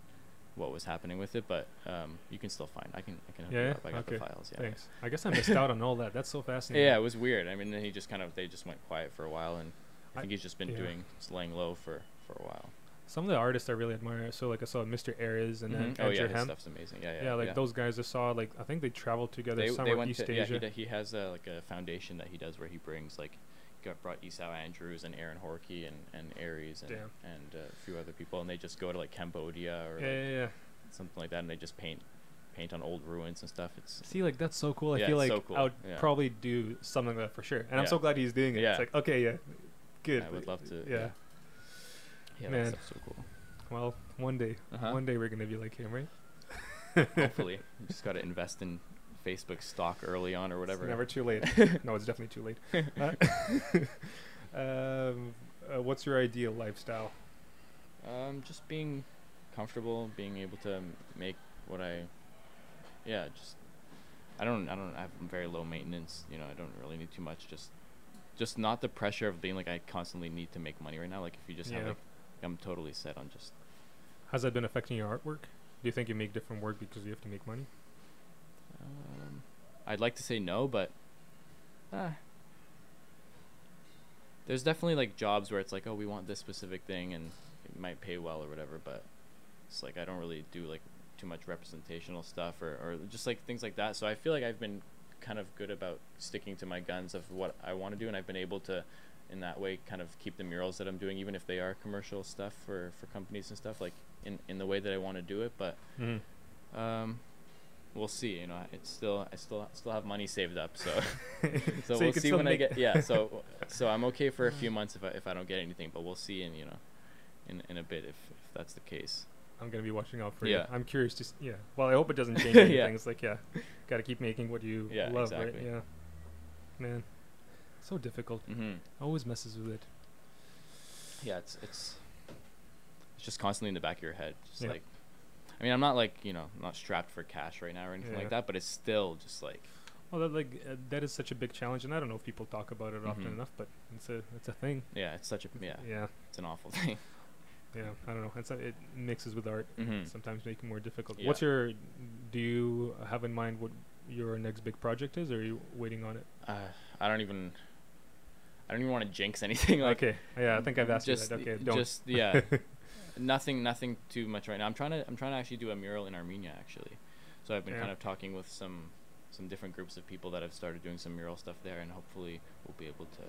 what was happening with it. But um, you can still find. I can, I can help Yeah, up. I got Okay. the files. Yeah. thanks. I guess I missed out on all that. That's so fascinating. Yeah, it was weird. I mean, then he just kind of they just went quiet for a while, and I I- think he's just been yeah. doing just laying low for for a while. Some of the artists I really admire. So like I saw Mr. Aries and then Mhm. oh Andrew yeah, his Hem. stuff's amazing. Yeah, yeah. Yeah, like those guys I saw. Like I think they traveled together They, somewhere they in East to yeah. Asia. He, d- he has a, like a foundation that he does where he brings like got brought Esau Andrews and Aaron Horkey and and Aries and Damn. and uh, a few other people, and they just go to like Cambodia or yeah, like, yeah, yeah. something like that, and they just paint paint on old ruins and stuff. It's See, like that's so cool. I Yeah, feel like so cool. I would Yeah. probably do something like that for sure. And I'm so glad he's doing it. Yeah. It's like okay, yeah, good. I would love to. Yeah. Yeah, Man. that stuff's so cool. Well, one day, Uh-huh. one day we're gonna be like him, right? Hopefully, you just got to invest in Facebook stock early on or whatever. It's never too late. no, it's definitely too late. Uh, um, uh, what's your ideal lifestyle? Um, just being comfortable, being able to make what I, yeah, just I don't I don't I have very low maintenance. You know, I don't really need too much. Just just not the pressure of being like I constantly need to make money right now. Like if you just have Yeah. like I'm totally set on just Has that been affecting your artwork? Do you think you make different work because you have to make money? um, I'd like to say no, but ah, there's definitely like jobs where it's like oh we want this specific thing and it might pay well or whatever, but it's like I don't really do like too much representational stuff or, or just like things like that. So I feel like I've been kind of good about sticking to my guns of what I want to do, and I've been able to, in that way, kind of keep the murals that I'm doing, even if they are commercial stuff for for companies and stuff, like in in the way that I want to do it. But Mm-hmm. um, we'll see. You know, it's still I still still have money saved up, so so, you we'll see when I get yeah. So so I'm okay for a few months if I if I don't get anything, but we'll see in you know, in in a bit if if that's the case. I'm gonna be watching out for Yeah. you. I'm curious to s- yeah. Well, I hope it doesn't change anything. Yeah. It's like yeah, gotta keep making what you Yeah, love, exactly. right? Yeah. Man, so difficult. Mm-hmm. Always messes with it. Yeah, it's it's it's just constantly in the back of your head. Just Yeah. like, I mean, I'm not like you know, I'm not strapped for cash right now or anything Yeah. like that, but it's still just like Well, that like uh, that is such a big challenge, and I don't know if people talk about it often Mhm. enough, but it's a it's a thing. yeah, it's such a yeah, Yeah, it's an awful thing. yeah. I don't know. It's a, it mixes with art. mm-hmm. Sometimes make it more difficult. Yeah. What's your? Do you have in mind what your next big project is, or are you waiting on it? Uh, I don't even. I don't even want to jinx anything. Like, okay. Yeah, I think I've asked just you that. Okay, don't. just yeah, nothing nothing too much right now. I'm trying to I'm trying to actually do a mural in Armenia actually. So I've been Yeah. kind of talking with some some different groups of people that have started doing some mural stuff there, and hopefully we'll be able to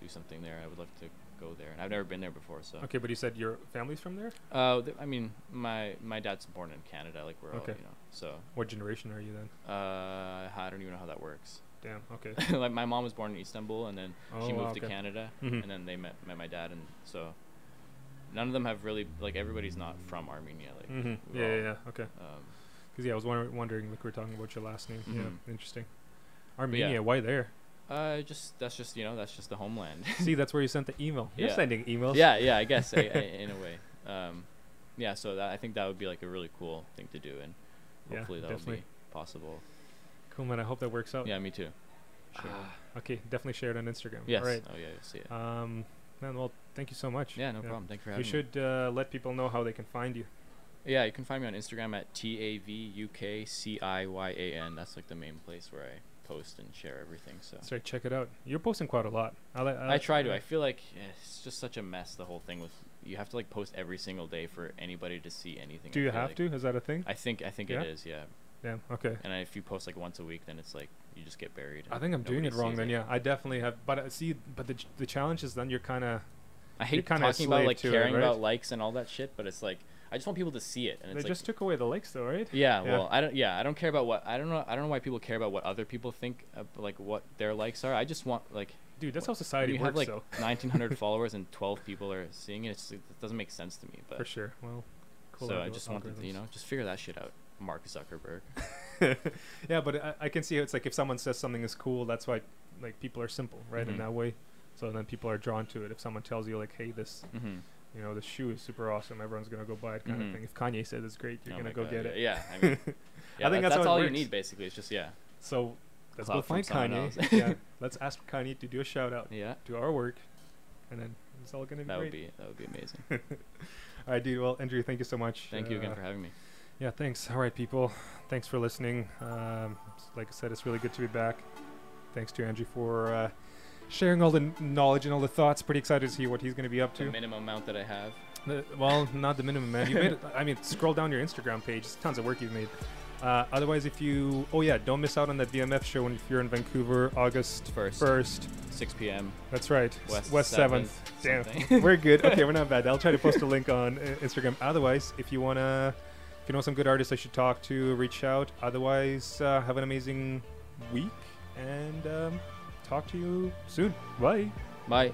do something there. I would love to go there, and I've never been there before. So okay, but you said your family's from there. uh, th- I mean, my my dad's born in Canada, like we're Okay. all you know. So What generation are you then? uh, I don't even know how that works. Damn. Okay. like my mom was born in Istanbul, and then she Oh, moved to okay. Canada, Mhm. and then they met met my dad, and so none of them have really like everybody's not from Armenia. Like Mm-hmm. Yeah, all, yeah, yeah. Okay. Um, Because yeah, I was wonder- wondering, like we are talking about your last name. Mhm. Yeah, interesting. Armenia, why there? uh, just that's just you know that's just the homeland. See, that's where you sent the email. You're Yeah. sending emails. yeah, yeah, I guess I, I, in a way. Um, yeah, so that, I think that would be like a really cool thing to do, and Yeah, hopefully that will definitely. be possible. Cool, man. I hope that works out. Yeah, me too. Sure. Ah, okay, definitely share it on Instagram. yes. All right. Oh yeah, you'll see it. Um, man, well, thank you so much. yeah, no problem. Thanks for You having me. should uh, let people know how they can find you. Yeah, you can find me on Instagram at T A V U K C I Y A N. That's like the main place where I post and share everything. So That's right. Check it out. You're posting quite a lot. I, li- I try to. I feel like eh, it's just such a mess. The whole thing with you have to like post every single day for anybody to see anything. Do I you have like. to? Is that a thing? I think I think Yeah? it is. Yeah. Yeah. Okay. And if you post like once a week, then it's like you just get buried. I think I'm doing it wrong then. Yeah, I definitely have. But uh, see, but the the challenge is then you're kind of I hate talking about like to it, caring right? about likes and all that shit, but it's like I just want people to see it, and they it's like just took away the likes though, right? Yeah, Yeah. well, I don't. Yeah, I don't care about what I don't know. I don't know why people care about what other people think, of, like what their likes are. I just want like Dude, that's What- how society you works, have like though. 1,900 followers and 12 people are seeing it. It's, it doesn't make sense to me. But For sure. Well, cool. so I just wanted to, you know, just figure that shit out. Mark Zuckerberg. yeah, but I, I can see how it's like if someone says something is cool, that's why like people are simple, right? In Mhm. that way. So then people are drawn to it. If someone tells you like, "Hey, this, Mm-hmm. you know, this shoe is super awesome. Everyone's gonna go buy it," kind Mhm. of thing. If Kanye says it's great, you're Oh gonna go God, get yeah, it. Yeah, I mean, yeah, I think that- that's it all you need basically. It's just yeah, So let's go find Kanye. yeah, let's ask Kanye to do a shout out yeah. to our work, and then it's all gonna be That would be that would be amazing. All right, dude. Well, Andrew, thank you so much. Thank you again Uh, for having me. Yeah, thanks. All right, people. Thanks for listening. Um, like I said, it's really good to be back. Thanks to Andrew for uh, sharing all the kn- knowledge and all the thoughts. Pretty excited to see what he's going to be up The to. minimum amount that I have. The- well, not the minimum, man. You made. It, I mean, scroll down your Instagram page. Tons of work you've made. Uh, otherwise, if you, oh yeah, don't miss out on that VMF show when if you're in Vancouver, August First, first. 6 p.m. That's right, West, West seventh. Damn, we're good. Okay, we're not bad. I'll try to post a link on uh, Instagram. Otherwise, if you wanna, you know some good artists I should talk to, reach out. Otherwise, uh, have an amazing week and um, talk to you soon. Bye. Bye.